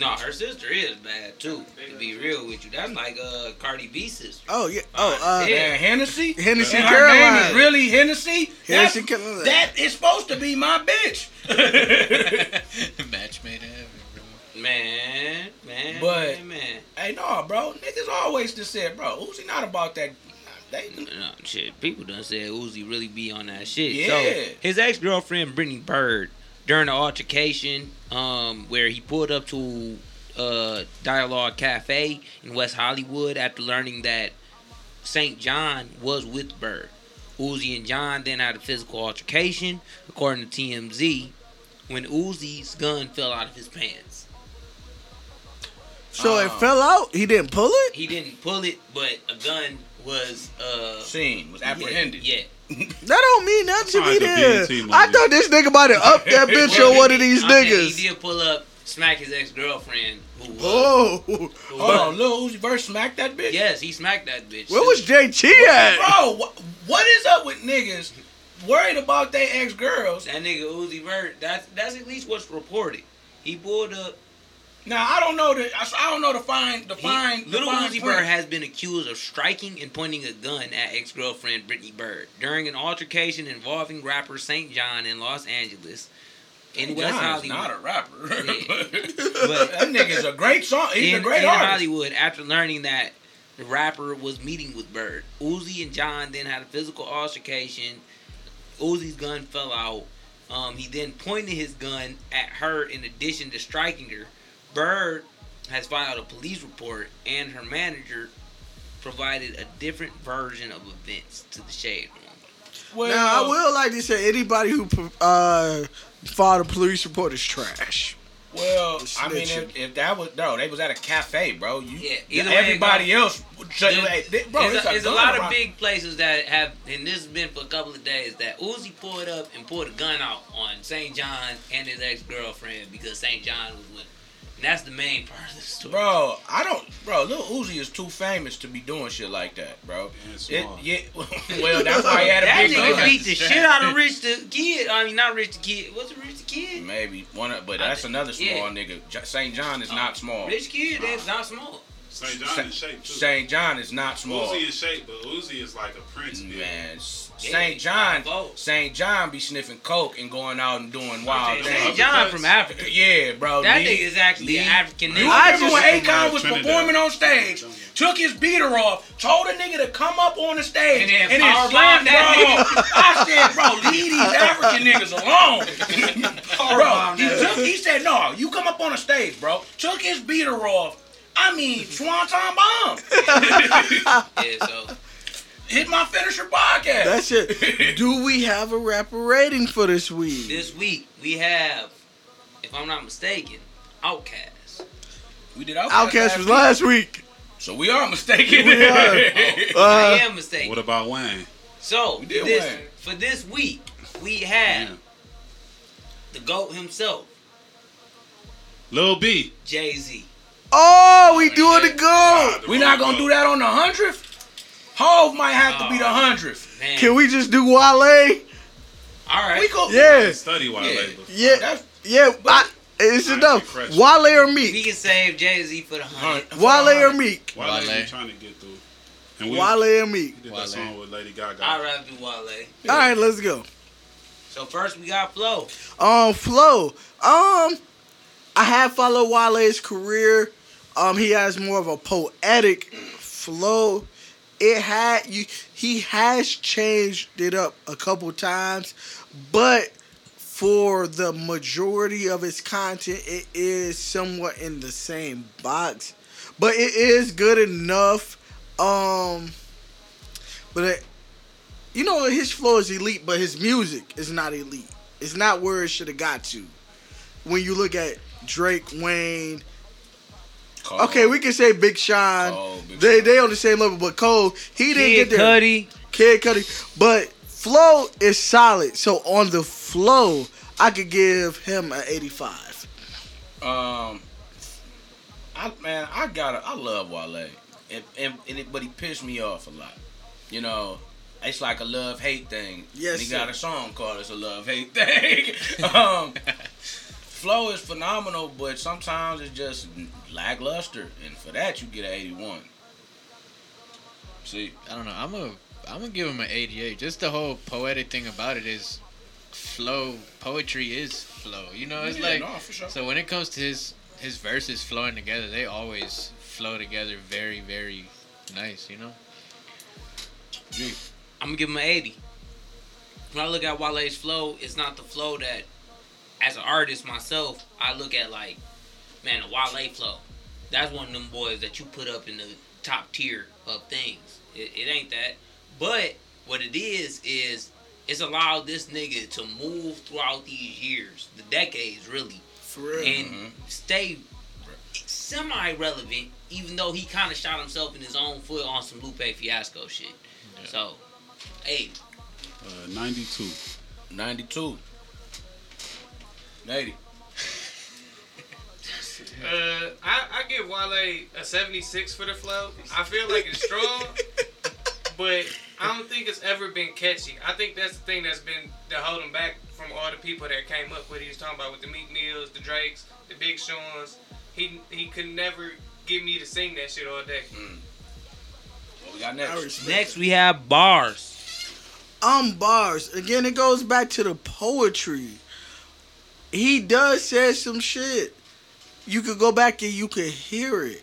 No, her sister is bad too. To be real with you, that's like uh Cardi B's sister.
Oh yeah. Oh, uh,
Yeah.
Man, Hennessy.
Hennessy
And her name is really Hennessy.
Hennessy
That's-
Caroline.
That is supposed to be my bitch.
Match made in heaven.
Man, man,
But-
man, man.
hey, no, bro. Niggas always just said, bro, Uzi not about that. They,
No, shit, people done said Uzi really be on that shit.
Yeah.
So his ex girlfriend Brittany Byrd during the altercation, um, where he pulled up to uh Dialog Cafe in West Hollywood after learning that SAINt JHN was with Byrd. Uzi and John then had a physical altercation, according to TMZ, when Uzi's gun fell out of his pants.
so it
Uh.
fell out. He didn't pull it.
He didn't pull it, but a gun was uh
seen was apprehended.
Yeah.
That don't mean nothing to
That's
me.
like the
Then I thought this nigga about to up that bitch
Well,
on one
he-
of these
okay,
niggas.
He did pull up, smack his ex girlfriend. Who was?
Oh,
who
Hold on,
was-
Lil Uzi Vert smacked that bitch.
Yes, he smacked that bitch.
where was JT at?
Bro, what, what is up with niggas worried about their ex girls?
that nigga Uzi Vert? That's that's at least what's reported. He pulled up.
Now I don't know the I I don't know the fine the
He,
fine
Little Uzi. Bird has been accused of striking and pointing a gun at ex girlfriend Brittany Byrd during an altercation involving rapper SAINt JHN in Los Angeles. In West Hollywood.
not a rapper.
Yeah.
but that nigga's a great song. He's
in,
a great
in
artist.
Hollywood after learning that the rapper was meeting with Byrd. Uzi and John then had a physical altercation. Uzi's gun fell out. Um, he then pointed his gun at her in addition to striking her. Byrd has filed a police report, and her manager provided a different version of events to the Shade Room.
Well,
Now I will like to say anybody who uh filed a police report is trash.
Well, I mean, if, if that was no, they was at a cafe, bro. You,
Yeah,
yeah,
either way
everybody
go.
else, shut-
There's-
hey, they- bro,
There's
it's
a,
a,
there's a
gun
lot of
around.
big places that have, and this has been for a couple of days, that Uzi pulled up and pulled a gun out on SAINt JHN and his ex girlfriend because SAINt JHN was with him. And that's the main part of the story.
Bro, I don't, bro. Lil Uzi is too famous to be doing shit like that, bro.
And
It, yeah, well, that's why he had a
that
big
nigga
gun.
beat the shit out of Rich the Kid. I mean, not Rich the Kid. What's it, Rich the Kid?
Maybe one, of, but that's another small
Yeah.
nigga. SAINt JHN is uh, not small.
Rich Kid, that's not small.
SAINt JHN in shape too.
SAINt JHN is not small.
Uzi in shape, but Uzi is like a prince. Man.
Man, S-
Yeah,
SAINt
JHN.
SAINt JHN be sniffing coke and going out and doing wild
Okay,
SAINt
JHN from Africa.
Yeah, bro.
That nigga is actually an African
You
nigga.
I
remember
just-
when Akon was
Trinidad.
performing on stage, took his beater off, told a nigga to come up on the stage,
And then
and
power
then slammed
that
bro. I said, bro, leave these African niggas alone. bro, he, took, he said, no, you come up on the stage, bro. Took his beater off. I mean, Swanton bomb.
Yeah, so
Hit my finisher podcast.
That's it. Do we have a rapper rating for this week?
this week we have, if I'm not mistaken, Outkast.
we did Outkast,
Outcast was last week.
So we are mistaken.
We are.
I
Uh,
am mistaken.
What about Wayne?
So
We did
this,
win.
for this week, we have
Damn.
the goat himself,
Lil B.
Jay Z.
oh, we doing the goat.
We're not gonna do that on the hundredth. Hove might have to be the
Oh.
hundredth.
Man,
Can we just do Wale?
all right.
We go.
Yeah,
Study Wale.
Yeah.
before.
yeah,
That's
yeah. I, it's
I
enough.
ain't.
Wale or
we
Meek?
can save Jay Z for the hundred.
Wale or Meek?
Wale,
Wale.
been trying to get through. And we
Wale or Meek?
did
Wale.
that song with Lady Gaga.
I'd rather do Wale.
All right, let's go.
So first we got Flo.
Um, Flo. Um, I have followed Wale's career. Um, he has more of a poetic flow. It had you. He has changed it up a couple times, but for the majority of its content, it is somewhat in the same box, but it is good enough. Um, but it, you know his flow is elite, but his music is not elite. It's not where it should have got to. When you look at Drake, Wayne,
Cole.
okay, we can say Big Sean.
Cole, Big
they
Sean.
they on the same level, but Cole he didn't
Kid
get there.
Cudi.
Kid Cudi, but flow is solid. So on the flow, I could give him an 85.
Um, I man, I gotta, I love Wale, and and, and it, but he pissed me off a lot. You know, it's like a love hate thing.
Yes,
and he
sir.
got a song called "It's a Love Hate Thing." um, flow is phenomenal, but sometimes it's just lackluster, and for that you get an eighty-one. See,
I don't know. I'm a I'm gonna give him an 88. Just the whole poetic thing about it is flow. Poetry is flow. You know, it's
Yeah,
like
no, for sure.
so when it comes to his his verses flowing together, they always flow together very very nice. You know.
I'm gonna give him an 80. When I look at Wale's flow, it's not the flow that, as an artist myself, I look at like, man, the Wale flow. That's one of them boys that you put up in the top tier of things. It, it ain't that. But what it is is it's allowed this nigga to move throughout these years, the decades really,
For real.
and stay semi-relevant, even though he kind of shot himself in his own foot on some Lupe Fiasco shit. So, hey,
Uh, 92.
92. 80.
Uh, I, I give Wale a 76 for the flow. I feel like it's strong, but I don't think it's ever been catchy. I think that's the thing that's been that hold him back from all the people that came up with. He was talking about with the Meek Mills, the Drakes, the Big Sean's. He he could never get me to sing that shit all day.
What we got next?
next we have bars.
Um, bars. Again, it goes back to the poetry. He does say some shit. You could go back and you could hear it.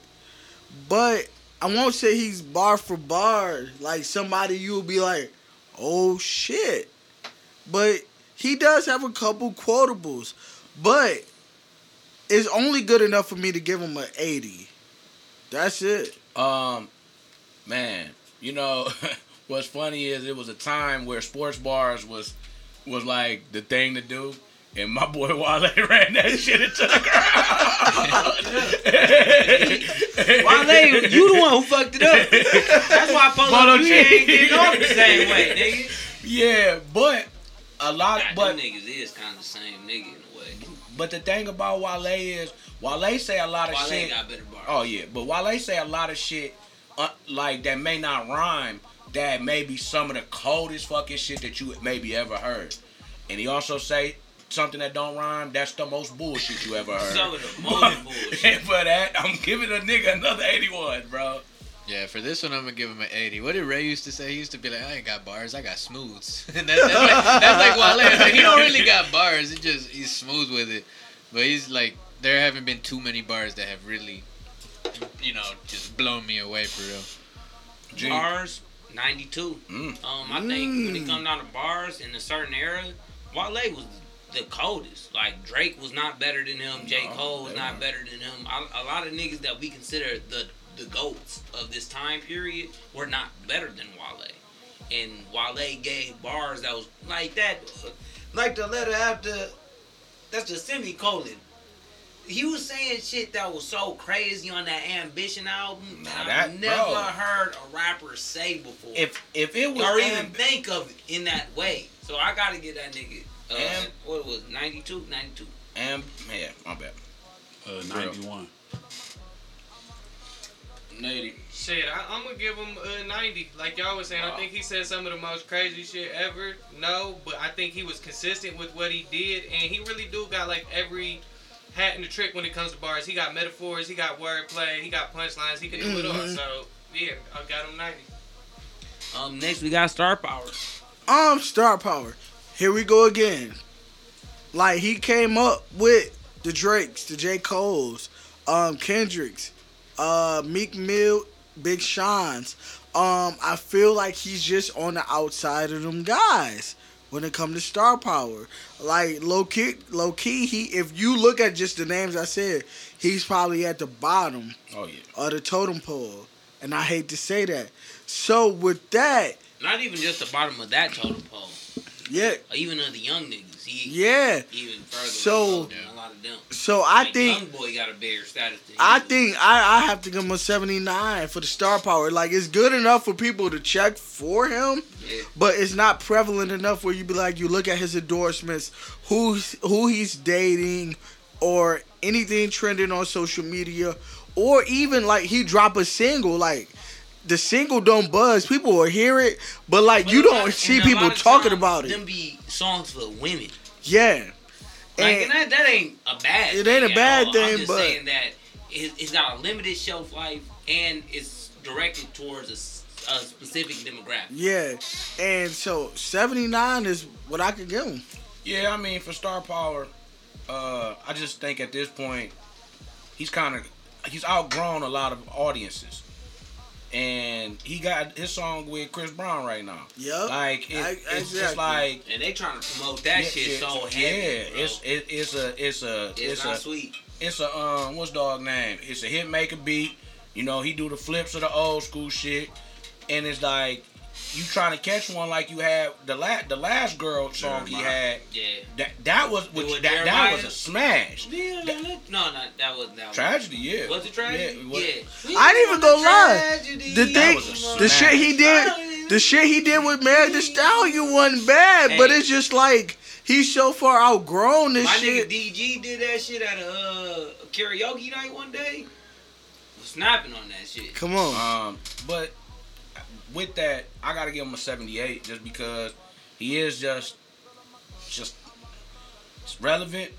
But I won't say he's bar for bar. Like somebody you'll be like, oh shit. But he does have a couple quotables. But it's only good enough for me to give him an 80. That's it.
Um, man, you know what's funny is it was a time where sports bars was was like the thing to do, and my boy Wale ran that shit into the ground.
Wale, you the one who fucked it up. That's why Polo
Polo
G
G.
ain't getting off the same way, nigga.
yeah, but a lot,
God,
but
niggas is kind of the same nigga in a way.
but the thing about Wale is Wale say a lot of
Wale
shit.
got better bars.
Oh yeah, but Wale say a lot of shit uh, like that may not rhyme. That may be some of the coldest fucking shit that you maybe ever heard. And he also say something that don't rhyme. That's the most bullshit you ever heard.
Some of the most bullshit.
and for that, I'm giving a nigga another 81, bro.
Yeah, for this one, I'm gonna give him an 80. What did Ray used to say? He used to be like, "I ain't got bars, I got smooths." and that, that's, like, that's like Wale. Like, he don't really got bars. He just he's smooth with it. But he's like, there haven't been too many bars that have really, you know, just blown me away for real.
G.
Bars, 92.
Mm.
Um, I think when it comes down to bars in a certain era, Wale was the coldest. Like Drake was not better than him. J. Cole was not better than him. A, a lot of niggas that we consider the the goats of this time period were not better than Wale. And Wale gave bars that was like that, like the letter after. That's the semicolon. He was saying shit that was so crazy on that Ambition album
Now
that,
that-
I've never
bro.
heard a rapper say before
If if it was
or even
Am-
think of it in that way. So I gotta get that nigga. Uh,
Am-
what was it, 92? 92.
Am yeah, my bad.
Uh, 91.
80.
Shit, I, I'm gonna give him a 90. Like y'all was saying, I think he said some of the most crazy shit ever. No, but I think he was consistent with what he did, and he really do got like every hat in the trick when it comes to bars. He got metaphors, he got wordplay, he got punchlines, he can do it all.
Mhm.
So yeah, I got him 90.
Um, next we got Star Power.
Um, star power. Here we go again. Like he came up with the Drakes, the J. Cole's, um, Kendricks, uh, Meek Mill, Big Sean's. Um, I feel like he's just on the outside of them guys. when it comes to star power. Like low key, low key, he if you look at just the names I said, he's probably at the bottom
Oh yeah.
of the totem pole, and I hate to say that. So with that,
Not even just the bottom of that totem pole.
Yeah,
even of the young niggas. He
yeah.
even further.
So-
a lot of them.
So I
Like,
think
young boy got a bigger status than
I think I, I have to give him a 79 for the star power. Like it's good enough for people to check for him,
Yeah.
but it's not prevalent enough where you be like you look at his endorsements, who's who he's dating, or anything trending on social media, or even like he drop a single like. The single don't buzz. People will hear it, but like
But
you don't
and
see people talking
times,
about it.
Them be songs for women.
Yeah,
Like,
and
and that, that ain't a bad.
It
thing
ain't a bad
all.
thing,
I'm just
but-
saying that it, it's got a limited shelf life and it's directed towards a specific demographic.
yeah, and so seventy nine is what I could give him.
Yeah, I mean for star power, uh, I just think at this point he's kind of he's outgrown a lot of audiences, and he got his song with Chris Brown right now.
Yep.
Like it,
I-
it's just like
And they trying to promote that
yeah,
shit
yeah,
so
yeah,
heavy. bro.
it's it, it's a it's a
It's
it's,
not
a
sweet.
it's a um what's dog name? It's a hit maker beat. You know he do the flips of the old school shit, and it's like you trying to catch one like you had the last the last girl song he had.
Yeah.
That that was which,
with
that, that was a smash.
Yeah, no, no, no, that was that was
Tragedy, yeah.
Was it tragedy?
Yeah,
Yeah.
it was-
I ain't even gonna lie. The thing, the shit he did, the shit he did with Meg Thee Stallion wasn't bad, but it's just like he's so far outgrown this
My
shit.
My nigga DG did that shit at a uh, karaoke night one day. Was snapping on that shit.
Come on,
Um, but with that, I gotta give him a 78 just because he is just just relevant.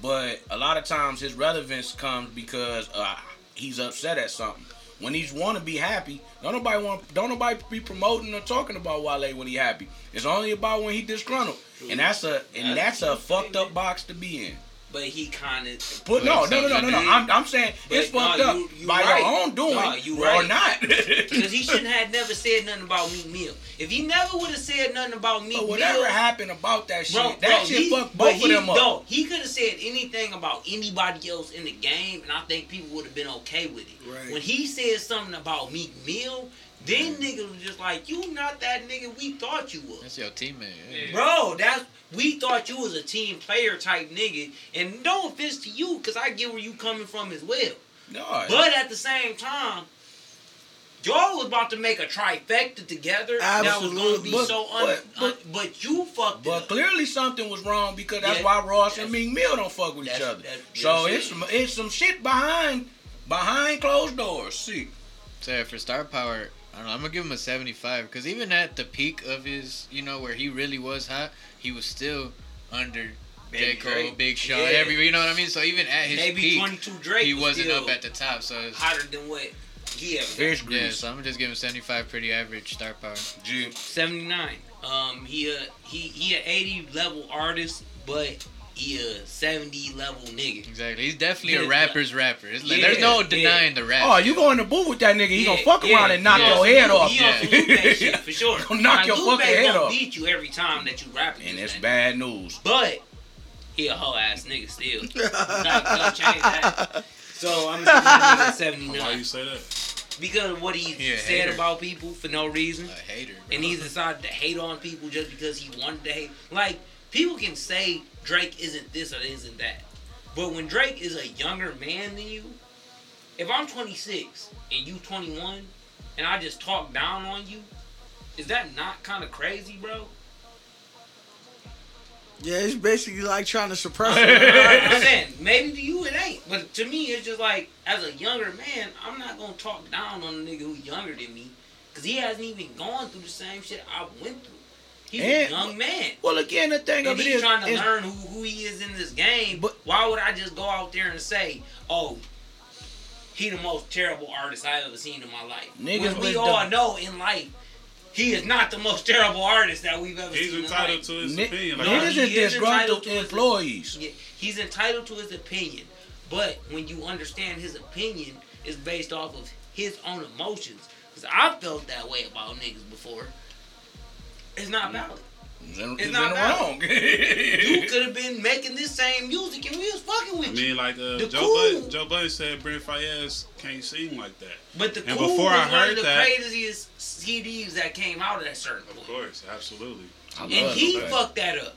But a lot of times his relevance comes because uh, he's upset at something. When he's want to be happy, don't nobody want don't nobody be promoting or talking about Wale when he happy. It's only about when he disgruntled, and that's a and that's a fucked up box to be in.
But he kind of.
But no, no, no, no, no, no. I'm, I'm saying it's
But no,
fucked up
you- you
by
right.
your own doing
No, you
or not.
Because he shouldn't have never said nothing about Meek Mill. If he never would have said nothing about Meek
But
Mill,
whatever happened about that shit,
bro,
that
bro,
shit
he,
fucked both
he,
of them up.
No, he could have said anything about anybody else in the game, and I think people would have been okay with it.
Right.
When he said something about Meek Mill, then niggas was just like, "You not that nigga we thought you was."
That's your teammate. Yeah.
Bro, that's we thought you was a team player type nigga, and no offense to you, cause I get where you coming from as well.
No,
But at the same time, y'all was about to make a trifecta together. That was gonna be
But-
so un,
but-
but, un, but you fucked it
but
up.
clearly something was wrong because that's
Yeah.
why Ross and
That's-
Meek Mill don't fuck with each other. so it's some it's some shit behind behind closed doors. See,
So yeah, for star power, I don't know. I'm gonna give him a 75 because even at the peak of his, you know, where he really was hot, he was still under J Cole,
Drake.
Big Sean,
Yeah.
every, you know what I mean. So even at his
Maybe
peak,
22 Drake
he
was
wasn't up at the top. So it's,
hotter than what he ever.
fish
yeah, so I'm gonna just give him 75, pretty average star power.
G.
Seventy nine. Um, he a he he a eighty level artist, but he a seventy level nigga.
Exactly, he's definitely a
Yeah,
rapper's rapper. It's like,
yeah,
there's no
yeah.
denying the rap.
Oh, you go in the booth with that nigga, he gonna
Yeah,
fuck around and knock
he
your head off.
He on some shit for sure.
Gonna knock
Now,
your
Lupe
fucking head
gonna
off.
beat you every time that you rap
And
against
it's
that.
bad news.
But he a hoe ass nigga still. Not gonna change that. So I'm giving that nigga a seventy oh,
Why you say that?
because of what he
He
said
hater.
about people for no reason.
a hater. Bro.
and he decided to hate on people just because he wanted to hate. Like people can say Drake isn't this or isn't that, but when Drake is a younger man than you, if I'm 26 and you 21, and I just talk down on you, is that not kind of crazy, bro?
yeah, it's basically like trying to suppress
I'm saying maybe to you it ain't, but to me it's just like as a younger man, I'm not gonna talk down on a nigga who's younger than me, cause he hasn't even gone through the same shit I went through. He's
And-
a young man.
Well, again, the thing
And
of it
he's trying to
is-
learn who, who he is in this game.
But-
why would I just go out there and say, "Oh, he the most terrible artist I've ever seen in my life"?
Niggas
when we all
the-
know in life, he is not the most terrible artist that we've ever
He's
seen.
entitled to his
Ni-
opinion. Like,
No,
niggas
he
is
is
disgruntled
entitled his-
employees.
Yeah, he's entitled to his opinion, but when you understand his opinion is based off of his own emotions, because I felt that way about niggas before. It's not valid. It's not
wrong.
You could have been making this same music and we was fucking with
I
you.
mean, like uh,
The
Joe
cool-
Budden, Joe Budden said, Brent Faiyaz can't sing like that.
But the
and
cool
before
was
I
one
heard
of the
that-
craziest CDs that came out of that certain
Of
point.
course, absolutely.
I
And he fucked that up.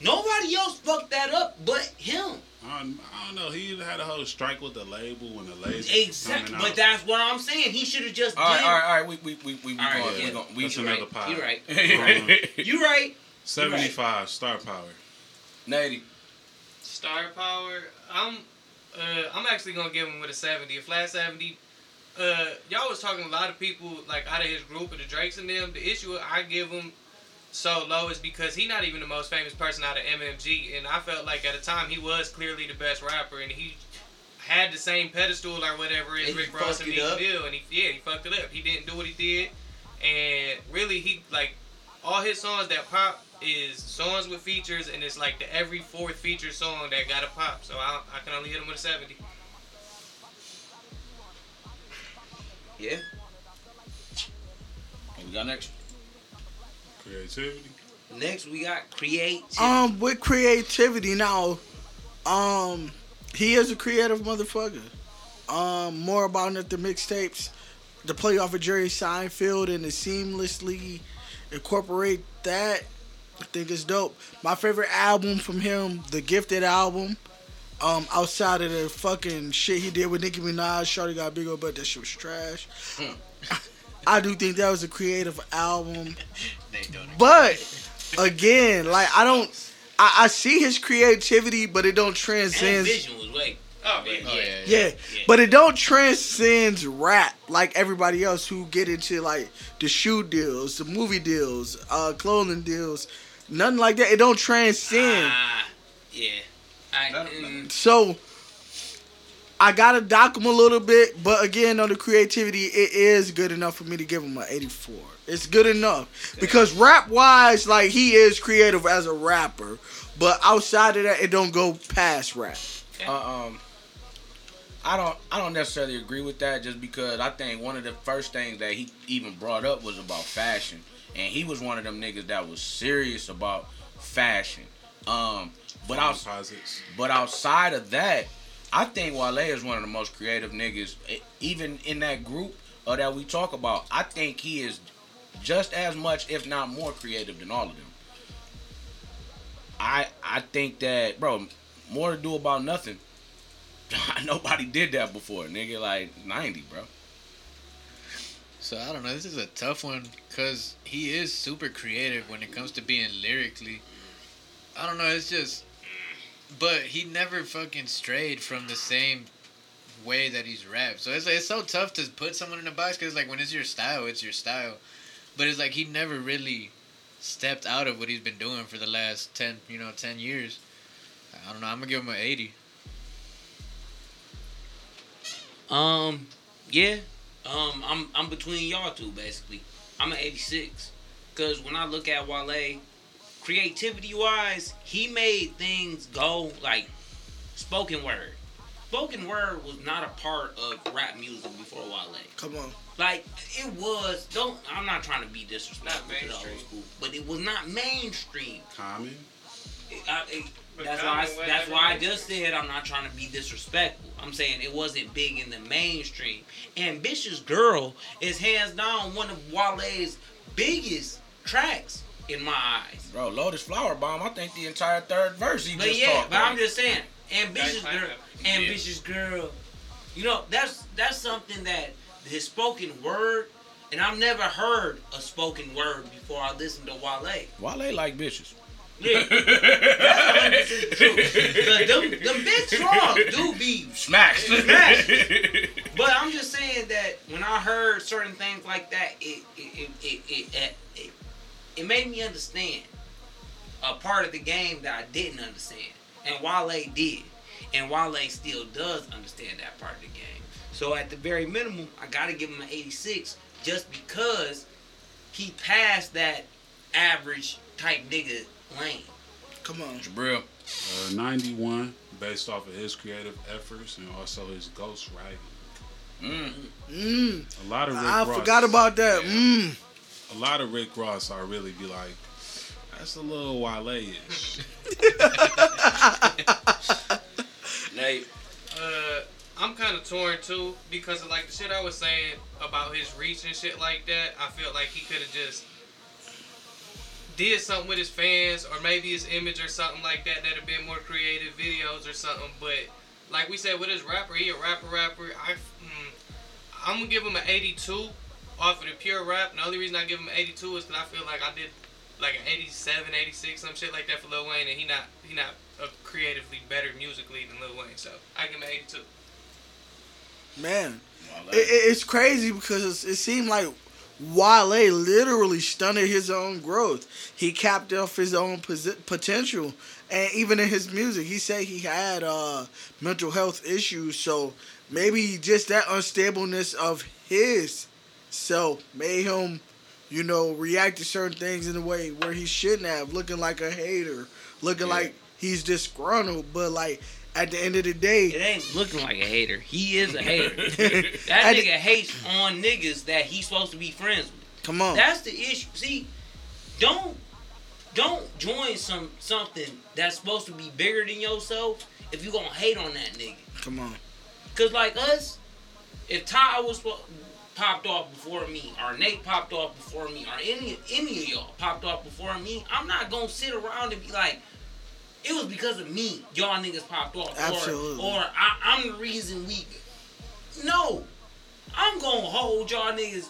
Nobody else fucked that up but him.
I don't, I don't know. He had a whole strike with the label when the label
Exactly. But
out.
that's what I'm saying. He should have just
All right,
did.
all right, all right. We we we we, we
All right,
going.
yeah.
We going. We
That's
you
another
right.
pod.
You right. You right.
75 star power.
Nady.
Star power. I'm uh, I'm actually gonna give him with a seventy, a flat seventy. Uh, y'all was talking a lot of people like out of his group of the Drakes and them. The issue I give him so low is because he not even the most famous person out of MMG, and I felt like at the time he was clearly the best rapper, and he had the same pedestal or whatever as Rick Ross and
fucked it
Meek. Mill, and he yeah he fucked it up. He didn't do what he did, and really he like all his songs that pop is songs with features, and it's like the every fourth feature song that got a pop. So I, I can only hit him with a seventy.
Yeah.
What we got next?
Creativity.
Next we got create.
Um, with creativity now, um, he is a creative motherfucker. Um, more about it the mixtapes, the play off of Jerry Seinfeld and to seamlessly incorporate that. I think it's dope. My favorite album from him, the Gifted album. Um, outside of the fucking shit he did with Nicki Minaj, Shawty got big old butt. That shit was trash. I do think that was a creative album.
They don't.
But again, like I don't, I, I see his creativity, but it don't transcend.
Vision was way.
Oh
yeah,
yeah.
Oh, yeah,
Yeah, but it don't transcend rap like everybody else who get into like the shoe deals, the movie deals, uh, clothing deals, nothing like that. It don't transcend.
Ah, yeah. I, mm,
So I gotta dock him a little bit, but again, on the creativity, it is good enough for me to give him an 84. It's good enough because rap wise, like he is creative as a rapper, but outside of that, it don't go past rap.
Uh, um, I don't I don't necessarily agree with that just because I think one of the first things that he even brought up was about fashion, and he was one of them niggas that was serious about fashion. Um, but out,
Composites.
but outside of that, I think Wale is one of the most creative niggas, even in that group uh, that we talk about. I think he is just as much, if not more, creative than all of them. I I think that, bro, more to do about nothing. Nobody did that before, nigga. Like ninety, bro.
So I don't know. This is a tough one because he is super creative when it comes to being lyrically. I don't know. It's just, but he never fucking strayed from the same way that he's rapped. So it's it's so tough to put someone in a box because like when it's your style, it's your style. But it's like he never really stepped out of what he's been doing for the last ten, you know, ten years. I don't know. I'm gonna give him an eighty.
Um, yeah. Um, I'm I'm between y'all two basically. I'm an 86, cause when I look at Wale, creativity wise, he made things go like spoken word. Spoken word was not a part of rap music before Wale.
Come on,
Like it was. Don't. I'm not trying to be disrespectful to the old school, but it was not mainstream.
Common.
It- I- it- that's why. I, that's why I just said I'm not trying to be disrespectful. I'm saying it wasn't big in the mainstream. Ambitious Girl is hands down one of Wale's biggest tracks in my eyes.
Bro, Lotus Flower Bomb. I think the entire third verse he
But
just
yeah,
talked
but I'm just saying, ambitious girl,
pineapple.
ambitious girl. You know, that's that's something that his spoken word, and I've never heard a spoken word before I listened to Wale.
Wale like bitches.
Yeah, that's 100% true. 'Cause them, them big songs do be
Smacks.
Smash. But I'm just saying that when I heard certain things like that, it it it it it, it, it, it made me understand a part of the game that I didn't understand, and Wale did, and Wale still does understand that part of the game. So at the very minimum, I gotta give him an 86 just because he passed that average type nigga lane.
come on.
Jabril.
Uh, 91, based off of his creative efforts and also his ghost writing.
Mm.
Mm,
A lot of Rick
I
Ross,
forgot about that. Mm.
A lot of Rick Ross, I really be like, That's a little Wale-ish.
Nate,
Uh, I'm kind of torn too because of like the shit I was saying about his reach and shit like that. I feel like he could have just did something with his fans or maybe his image or something like that that'd have been more creative videos or something. But like we said with his rapper, he a rapper rapper. I mm, I'm gonna give him an 82 off of the pure rap. And the only reason I give him an 82 is because I feel like I did like an 87, 86, some shit like that for Lil Wayne, and he not he not creatively better musically than Lil Wayne. So I give him an 82.
Man, it, it- it's crazy because it seemed like Wale literally stunted his own growth. He capped off his own potential, and even in his music, he said he had uh, mental health issues. So maybe just that unstableness of his self made him, you know, react to certain things in a way where he shouldn't have, looking like a hater, looking
Yeah.
like he's disgruntled. But like at the end of the day,
It ain't looking like a hater. He is a hater. That
At the-
nigga hates on niggas that he's supposed to be friends with.
come on,
That's the issue. See, don't don't join some something that's supposed to be bigger than yourself if you gonna hate on that nigga.
come on,
Cause like us, if Ty was popped off before me, or Nate popped off before me, or any any of y'all popped off before me, I'm not gonna sit around and be like, it was because of me y'all niggas popped off,
Absolutely.
or or I, I'm the reason we. No, I'm gonna hold y'all niggas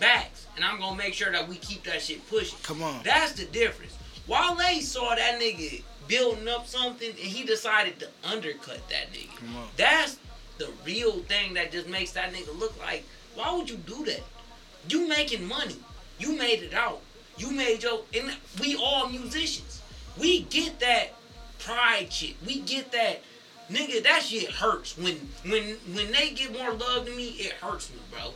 backs, and I'm gonna make sure that we keep that shit pushing.
come on.
That's the difference. Wale saw that nigga building up something and he decided to undercut that nigga.
Come on.
That's the real thing that just makes that nigga look like, why would you do that? You making money. You made it out. You made your and we all musicians. We get that pride shit. We get that nigga, that shit hurts. When when when they get more love than me, it hurts me, bro.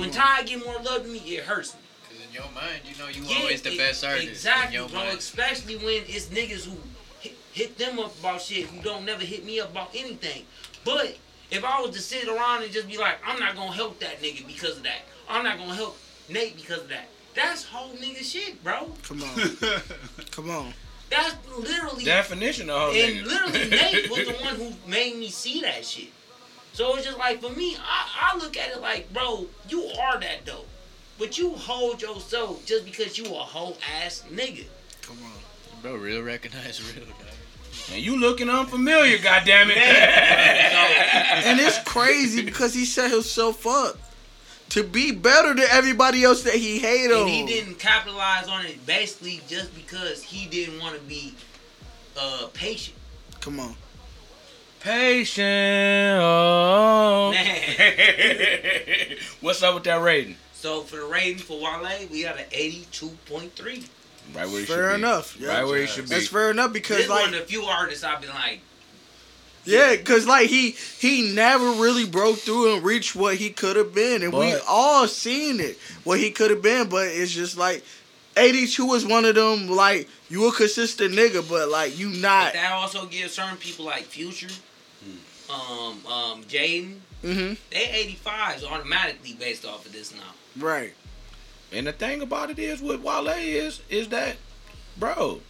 when
on.
Ty get more love than me, it hurts me.
Cause in your mind, you know you
Yeah,
always the
e-
best artist.
Exactly, bro.
mind.
Especially when it's niggas who hit, hit them up about shit who don't never hit me up about anything. But if I was to sit around and just be like, I'm not gonna help that nigga because of that. I'm not gonna help Nate because of that. That's whole nigga shit, bro.
Come on, come on.
That's literally
Definition of whole
and
nigga.
literally Nate was the one who made me see that shit. So it's just like for me, I, I look at it like, bro, you are that dope. But you hold yourself just because you a whole ass nigga.
Come on.
Bro, real recognize real. Dog.
And you looking unfamiliar, goddammit.
And it's crazy because he set himself up to be better than everybody else that he hated on.
And he didn't capitalize on it basically just because he didn't want to be uh patient.
Come on.
Patient. Oh.
Man.
What's up with that rating?
So for the rating for Wale, we got an eighty-two point three.
Right where he
Fair
should
enough.
be.
Yeah.
Right where he should be.
That's fair enough
This
because
one
like
of the few artists I've been like,
yeah, because like he he never really broke through and reached what he could have been, and we all seen it what he could have been. But it's just like. 82 is one of them, like, you a consistent nigga, but, like, you
but
not.
that also gives certain people like Future, um, um, Jaden,
Mm-hmm.
they 85s automatically based off of this now.
Right.
And the thing about it is with Wale is is that, bro,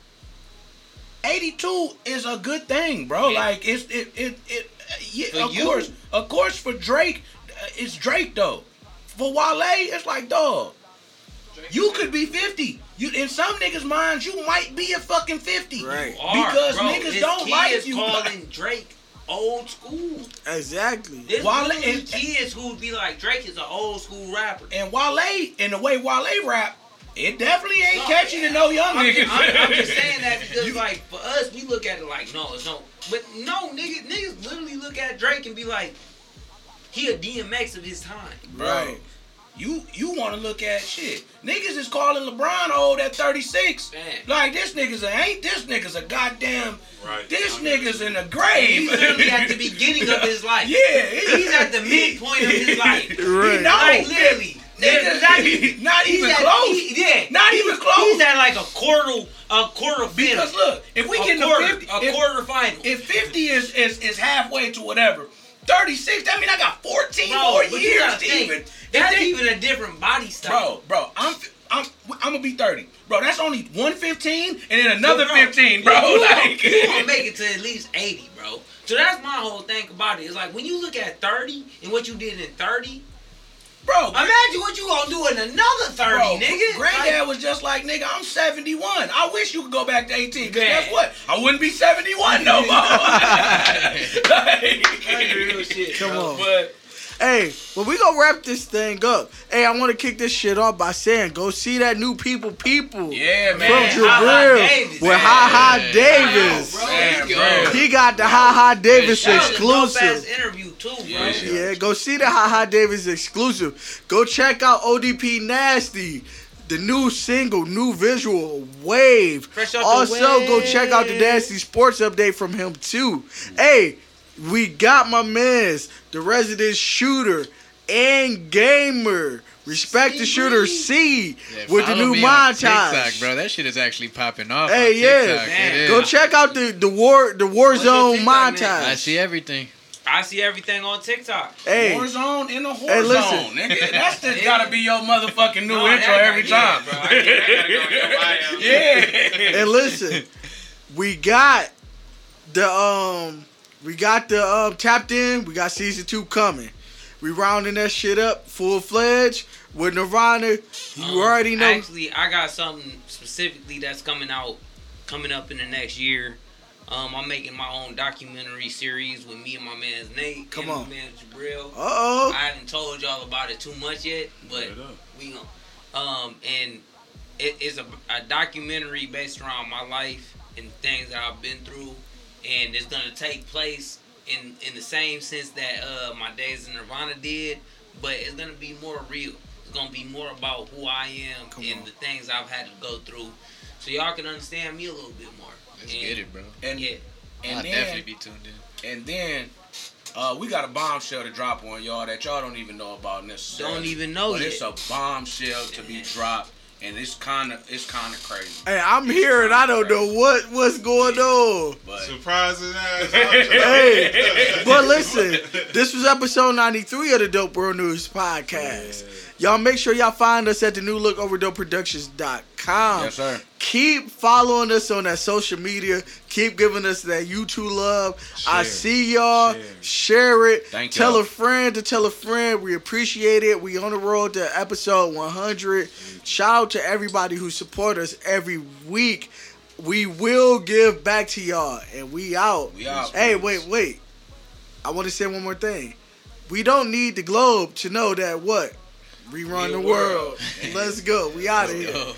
82 is a good thing, bro.
Yeah.
Like it's it it it yeah,
For
of
you.
course, of course for Drake, uh, it's Drake though. For Wale, it's like dog. You could be 50. You in some niggas' minds, you might be a fucking 50.
Right.
Because
bro,
niggas don't
kid
like
is
you.
calling Drake old school.
Exactly.
There's
Wale
literally
and-
kids who be like Drake is an old school rapper.
And Wale, and the way Wale rap, it definitely ain't
No,
catchy to no young
I'm,
niggas.
I'm, I'm just saying that because, like, for us, we look at it like, no, it's no. But no, niggas, niggas literally look at Drake and be like, he a DMX of his time.
Bro,
Right.
You you want to look at shit? Niggas is calling LeBron old at 36.
Man.
Like this nigga's a ain't this nigga's a goddamn.
Right.
This nigga's in the grave.
He's literally at the beginning of his life.
Yeah,
He's at the midpoint of his life.
Right.
No,
Like, literally.
Not, not even
at,
close.
he- yeah.
Not even close.
He's at like a quarter, a quarter
because look, if we get
quarter,
to 50,
a
if,
quarter final.
if 50 is, is is halfway to whatever, 36, that mean I got 14
Bro,
more years
gotta
even.
That's
they-
even a different body style.
Bro, bro, I'm I'm I'm gonna be 30, bro. That's only 115 and then another
Bro,
15, bro.
You,
Like,
you gonna make it to at least 80, bro. So that's my whole thing about it. It's like when you look at 30 and what you did in 30,
bro.
imagine what you gonna do in another 30,
Bro,
nigga.
Granddad
Like,
was just like, nigga, I'm 71. I wish you could go back to 18. Cause
Man.
guess what? I wouldn't be 71 no more. Like-
real shit,
Come
bro.
on.
But
Hey, well, we gonna wrap this thing up. Hey, I want to kick this shit off by saying, go see that new People People
yeah, man.
Ha-Ha
Jabril
Davis.
with
Man.
Ha Ha Davis.
Bro,
Man,
Let's
bro.
go.
He got the Ha Ha Davis
That was a dope ass
exclusive.
interview too, bro.
Yeah.
Yeah, go see the Ha Ha Davis exclusive. Go check out ODP Nasty. The new single, new visual, Wave.
Fresh off the
Also, go check out the
wave.
Nasty Sports update from him too. Hey, we got my man's the resident shooter and gamer. Respect the shooter C
Yeah,
with the new
me on
montage.
TikTok, bro. That shit is actually popping off.
Hey,
on
yeah.
TikTok.
Man.
It is.
Go check out the the war the
What's your
Warzone
TikTok name?
montage.
I see everything.
I see everything on TikTok.
Hey,
Warzone in the whore
Hey, listen.
zone, nigga. That's just gotta be your motherfucking new
No,
intro
that-
every
yeah,
time.
bro. I get- I gotta go in your bio.
yeah.
and listen, we got the um, we got the um tapped in. We got season two coming. We rounding that shit up full fledged with Nirvana. You
Um,
already know.
Actually, I got something specifically that's coming out, coming up in the next year. Um, I'm making my own documentary series with me and my man's Nate.
Come
and
on.
my man's Jabril.
Uh oh.
I haven't told y'all about it too much yet, but we gon' um and it is a, a documentary based around my life and things that I've been through, and it's gonna take place in in the same sense that uh my days in Nirvana did, but it's gonna be more real. It's gonna be more about who I am
Come
and
on.
the things I've had to go through, so y'all can understand me a little bit more.
Let's
And-
get it, bro.
And
Yeah,
and
I'll
then
definitely be tuned in.
and then uh, we got a bombshell to drop on y'all that y'all don't even know about necessarily.
don't even know
But
yet.
it's a bombshell to be dropped, and it's kind of it's kind of crazy.
Hey, I'm here and I don't know what what's going on.
But
Surprising ass.
Hey, but listen, this was episode 93 of the Dope World News podcast. Y'all make sure y'all find us at the new look overdopeproductions.com.
yes, sir.
Keep following us on that social media. Keep giving us that YouTube love. I see y'all.
Share.
Share it.
Thank
tell
y'all.
a friend to tell a friend. We appreciate it. We on the road to episode 100. Shout out to everybody who support us every week. We will give back to y'all, and we out.
We out.
Hey, wait, wait. I want to say one more thing. We don't need the globe to know that what we run the world.
world.
Let's go. We out of here.
go.